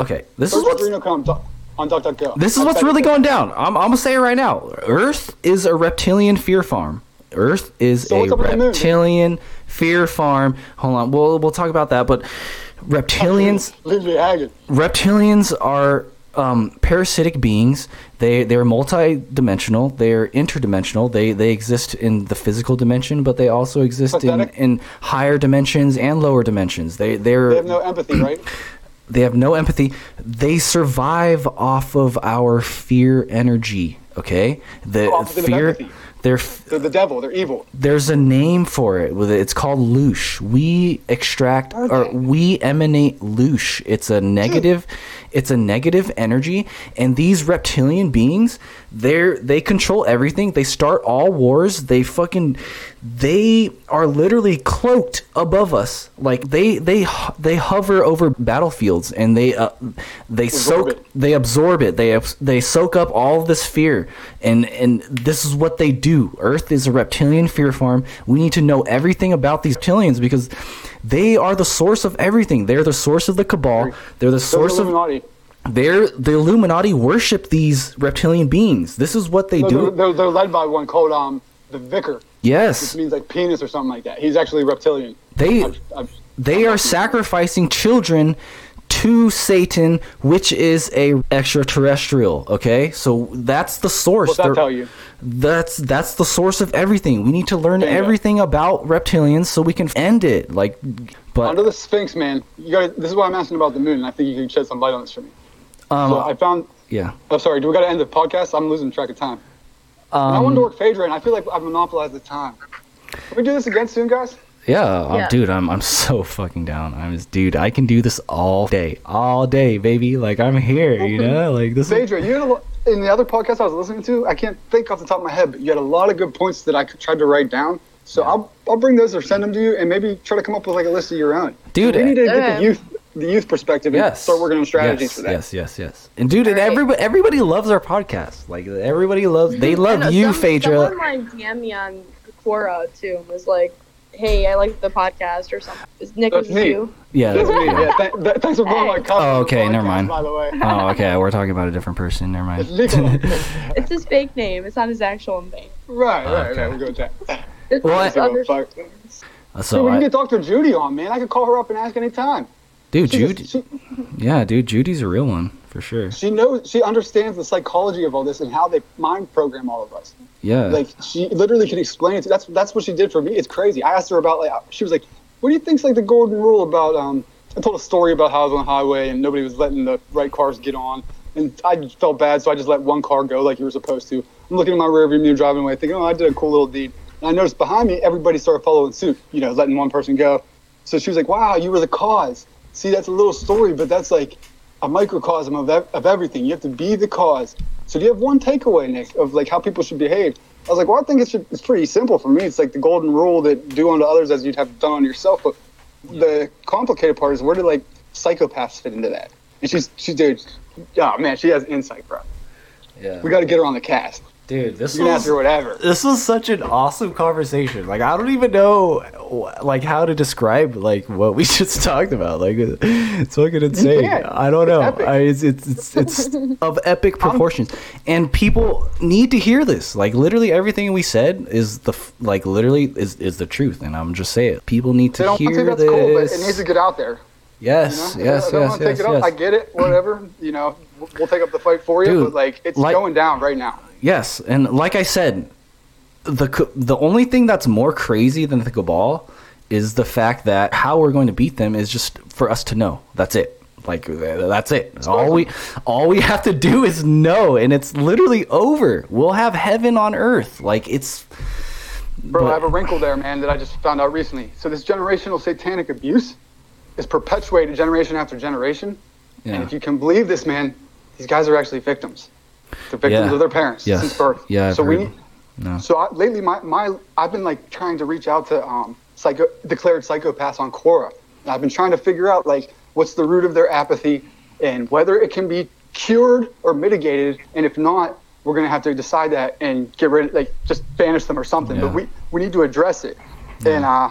okay. This is Search what's adrenochrome do- on DuckDuckGo. This is I'll what's really going down. I'm, I'm gonna say it right now. Earth is a reptilian fear farm. Earth is So a what's up with the moon? reptilian fear farm. Hold on, we'll we'll talk about that. But reptilians reptilians are um, parasitic beings. They they're multi-dimensional. They're interdimensional. They they exist in the physical dimension, but they also exist in, Pathetic. in higher dimensions and lower dimensions. They they're They have no empathy, right? they have no empathy. They survive off of our fear energy. Okay, the of fear. Empathy. They're They're the devil. They're evil. there's a name for it. With it. It's called loosh. We extract or we emanate loosh. It's a negative. It's a negative energy, and these reptilian beings, they're they control everything. They start all wars. They fucking, they are literally cloaked above us. Like they they they hover over battlefields, and they uh, they Absorb soak it. they absorb it. They they soak up all this fear, and and this is what they do. Earth is a reptilian fear farm. We need to know everything about these reptilians because they are the source of everything. They're the source of the cabal. They're the source of. They're the Illuminati worship these reptilian beings. This is what they No, do. they're, they're, led by one called um the Vicar, Yes, which means like penis or something like that. He's actually reptilian. they I've- I've- they are sacrificing children to Satan, which is a extraterrestrial. Okay, so that's the source. What's that They're- tell you? That's that's the source of everything. We need to learn everything about reptilians so we can end it. Like, but Under the Sphinx, man. You got. This is why I'm asking about the moon. and I think you can shed some light on this for me. Um, so I found. yeah. Oh, sorry. Do we got to end the podcast? I'm losing track of time. And I Um, wanted to work Phaedra, and I feel like I've monopolized the time. Can we do this again soon, guys? Yeah, Yeah. dude, I'm I'm so fucking down. I'm just, dude, I can do this all day, all day, baby. Like I'm here, you know. Like this. Is, Phaedra, you had a in the other podcast I was listening to. I can't think off the top of my head, but you had a lot of good points that I tried to write down. So I'll I'll bring those or send them to you, and maybe try to come up with like a list of your own. Dude, we need to get the youth the youth perspective and yes. start working on strategies yes, for that. Yes, yes, yes. And dude, and Alright. everybody everybody loves our podcast. Like everybody loves. They mm-hmm. love know, you, some- Phaedra. Someone like DM me on Quora too and was like, "Hey, I like the podcast" or something. Is Nick That's was it me. you? Yeah. That's me. yeah. Yeah, th- th- thanks for blowing my Hey. cover. Oh, on the okay, never mind. By the way, Oh, okay. We're talking about a different person. Never mind. it's his fake name. It's not his actual name. right, right, Okay. right. We'll go with that. It's Well, his I- other- Fuck. Dude, So, we can I, get Dr. Judy on, man. I could call her up and ask anytime. Dude, Judy. she, Yeah, dude, Judy's a real one for sure. she knows, she understands the psychology of all this and how they mind program all of us. Yeah. Like she literally can explain it. To, that's that's what she did for me. It's crazy. I asked her about like she was like, "What do you think's like the golden rule about?" Um, I told a story about how I was on the highway and nobody was letting the right cars get on, and I felt bad, so I just let one car go like you were supposed to. I'm looking in my rearview mirror driving away, thinking, "Oh, I did a cool little deed." And I noticed behind me, everybody started following suit. You know, letting one person go. So she was like, "Wow, you were the cause." See, that's a little story, but that's like a microcosm of, ev- of everything. You have to be the cause. So do you have one takeaway, Nick, of like how people should behave? I was like, well, I think it should, it's pretty simple for me. It's like the golden rule that do unto others as you'd have done on yourself. But the complicated part is where do like psychopaths fit into that? And she's she dude, oh man, she has insight, bro. yeah. We got to get her on the cast. Dude, this You ask whatever. this was such an awesome conversation. Like I don't even know like how to describe like what we just talked about. Like it's fucking insane. I don't know. epic. I, it's, it's it's it's of epic um, proportions, and people need to hear this. Like literally everything we said is the like literally is is the truth, and I'm just saying people need to hear that's this. cool, but it needs to get out there. yes, You know? yes, don't yes, yes, take it I get it, whatever. You know, we'll we'll take up the fight for you, Dude, but like it's like- going down right now. Yes, and like I said, the the only thing that's more crazy than the cabal is the fact that how we're going to beat them is just for us to know. That's it. Like that's it. All we all we have to do is know, and it's literally over. We'll have heaven on earth. Like it's. Bro, but- I have a wrinkle there, man, that I just found out recently. So this generational satanic abuse is perpetuated generation after generation. Yeah. And if you can believe this, man, these guys are actually victims. They're victims Yeah. of their parents Yes. since birth. Yeah, I've so we heard. need, No. so I, lately, my, my I've been like trying to reach out to um, psycho declared psychopaths on Quora. And I've been trying to figure out like what's the root of their apathy and whether it can be cured or mitigated. And if not, we're gonna have to decide that and get rid of like just banish them or something. Yeah. But we we need to address it. And uh,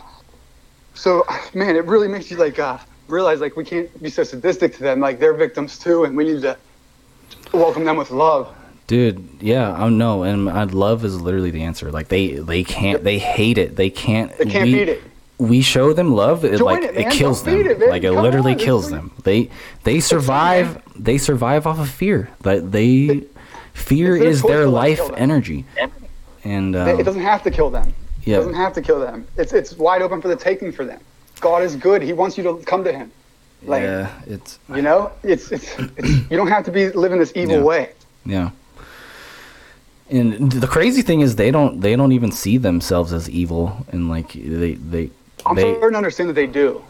so man, it really makes you like uh, realize like we can't be so sadistic to them. Like they're victims too, and we need to welcome them with love. Dude, yeah, I know, and I love is literally the answer. Like they, they can't, they hate it. They can't. They can't we, beat it. We show them love. It, Join like it, it, kills Don't them. it, like it Come literally on, kills them. They they survive. They survive off of fear. That they fear their is their life energy. And um, it doesn't have to kill them. yeah. It doesn't have to kill them. It's it's wide open for the taking for them. God is good. He wants you to come to Him. Like yeah, it's you know, it's, it's it's you don't have to be living this evil Yeah. way. yeah. And the crazy thing is, they don't they don't even see themselves as evil, and like they they I'm they starting to understand that they do.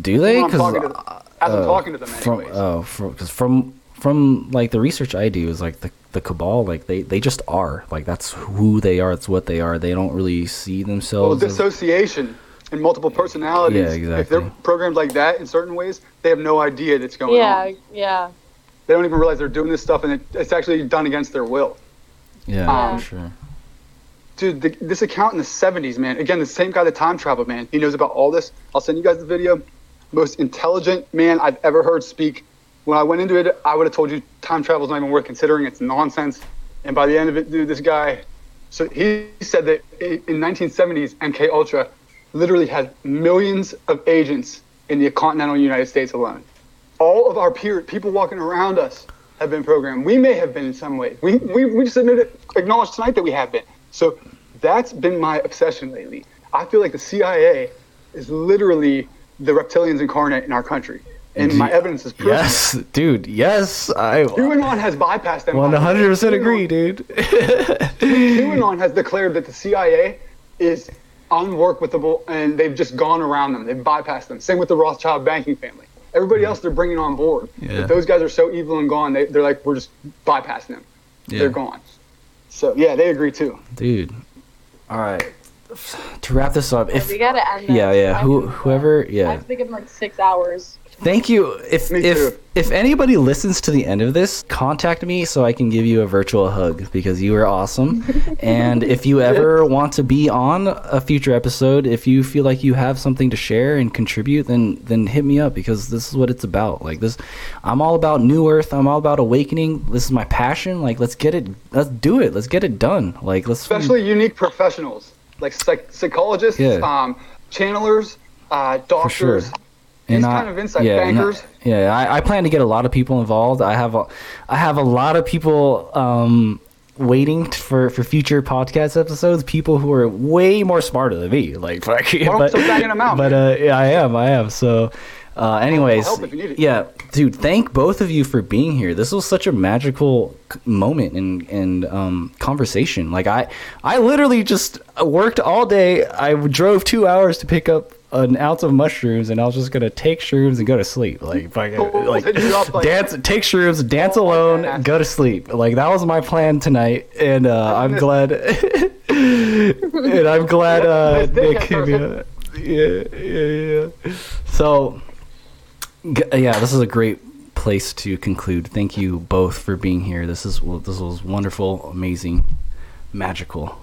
do they I'm talking because to, uh, as I'm uh, talking to them, from anyways. oh because from from like the research I do is like the the cabal like they they just are like that's who they are it's what they are they don't really see well, themselves as- dissociation and multiple personalities. Yeah, If they're programmed like that in certain ways, they have no idea that's going Yeah, on. yeah. Yeah. They don't even realize they're doing this stuff, and it, it's actually done against their will. yeah Um, for sure Dude, the, this account in the 70s, man. Again, the same guy that time traveled, man. He knows about all this. I'll send you guys the video. Most intelligent man I've ever heard speak. When I went into it, I would have told you time travel's not even worth considering. It's nonsense. And by the end of it, dude, this guy. So he said that in, in 1970s, MK Ultra literally had millions of agents in the continental United States alone. All of our peers, people walking around us, have been programmed. We may have been in some way. We, we, we just admitted, acknowledged tonight that we have been. So that's been my obsession lately. I feel like the CIA is literally the reptilians incarnate in our country. And my evidence is proving yes dude yes I. QAnon has bypassed them. 100% agree dude QAnon has declared that the CIA is unworkable and they've just gone around them. They've bypassed them. Same with the Rothschild banking family. Everybody else they're bringing on board. Yeah. But those guys are so evil and gone. They, they're like, we're just bypassing them. Yeah. They're gone. So yeah, they agree too. dude all right to wrap this up if we gotta end. This. yeah yeah I who can- whoever I yeah have to think of like six hours. Thank you. If Me if too. if anybody listens to the end of this, contact me so I can give you a virtual hug because you are awesome. and if you ever want to be on a future episode, if you feel like you have something to share and contribute, then then hit me up because this is what it's about. Like this, I'm all about New Earth. I'm all about awakening. This is my passion. Like let's get it. Let's do it. Let's get it done. Like let's. Especially unique professionals like psych- psychologists, Yeah. um, channelers, uh, doctors. sure. These I- kind of insight and I- yeah, I, I plan to get a lot of people involved. I have a, I have a lot of people um, waiting for, for future podcast episodes. People who are way more smarter than me. Like, but, don't start banging them out, But uh, yeah, I am. I am. So, uh, anyways, help if you need it. yeah, dude. Thank both of you for being here. This was such a magical moment and and um, conversation. Like I, I literally just worked all day. I drove two hours to pick up an ounce of mushrooms, and I was just gonna take shrooms and go to sleep. Like, fucking, like Hit you up, like- dance, take shrooms, dance Oh alone, go to sleep. Like that was my plan tonight, and uh, I'm glad. and I'm glad uh, Nick hit me Emerson. up. Yeah, yeah, yeah. So, yeah, this is a great place to conclude. Thank you both for being here. This is this was wonderful, amazing, magical.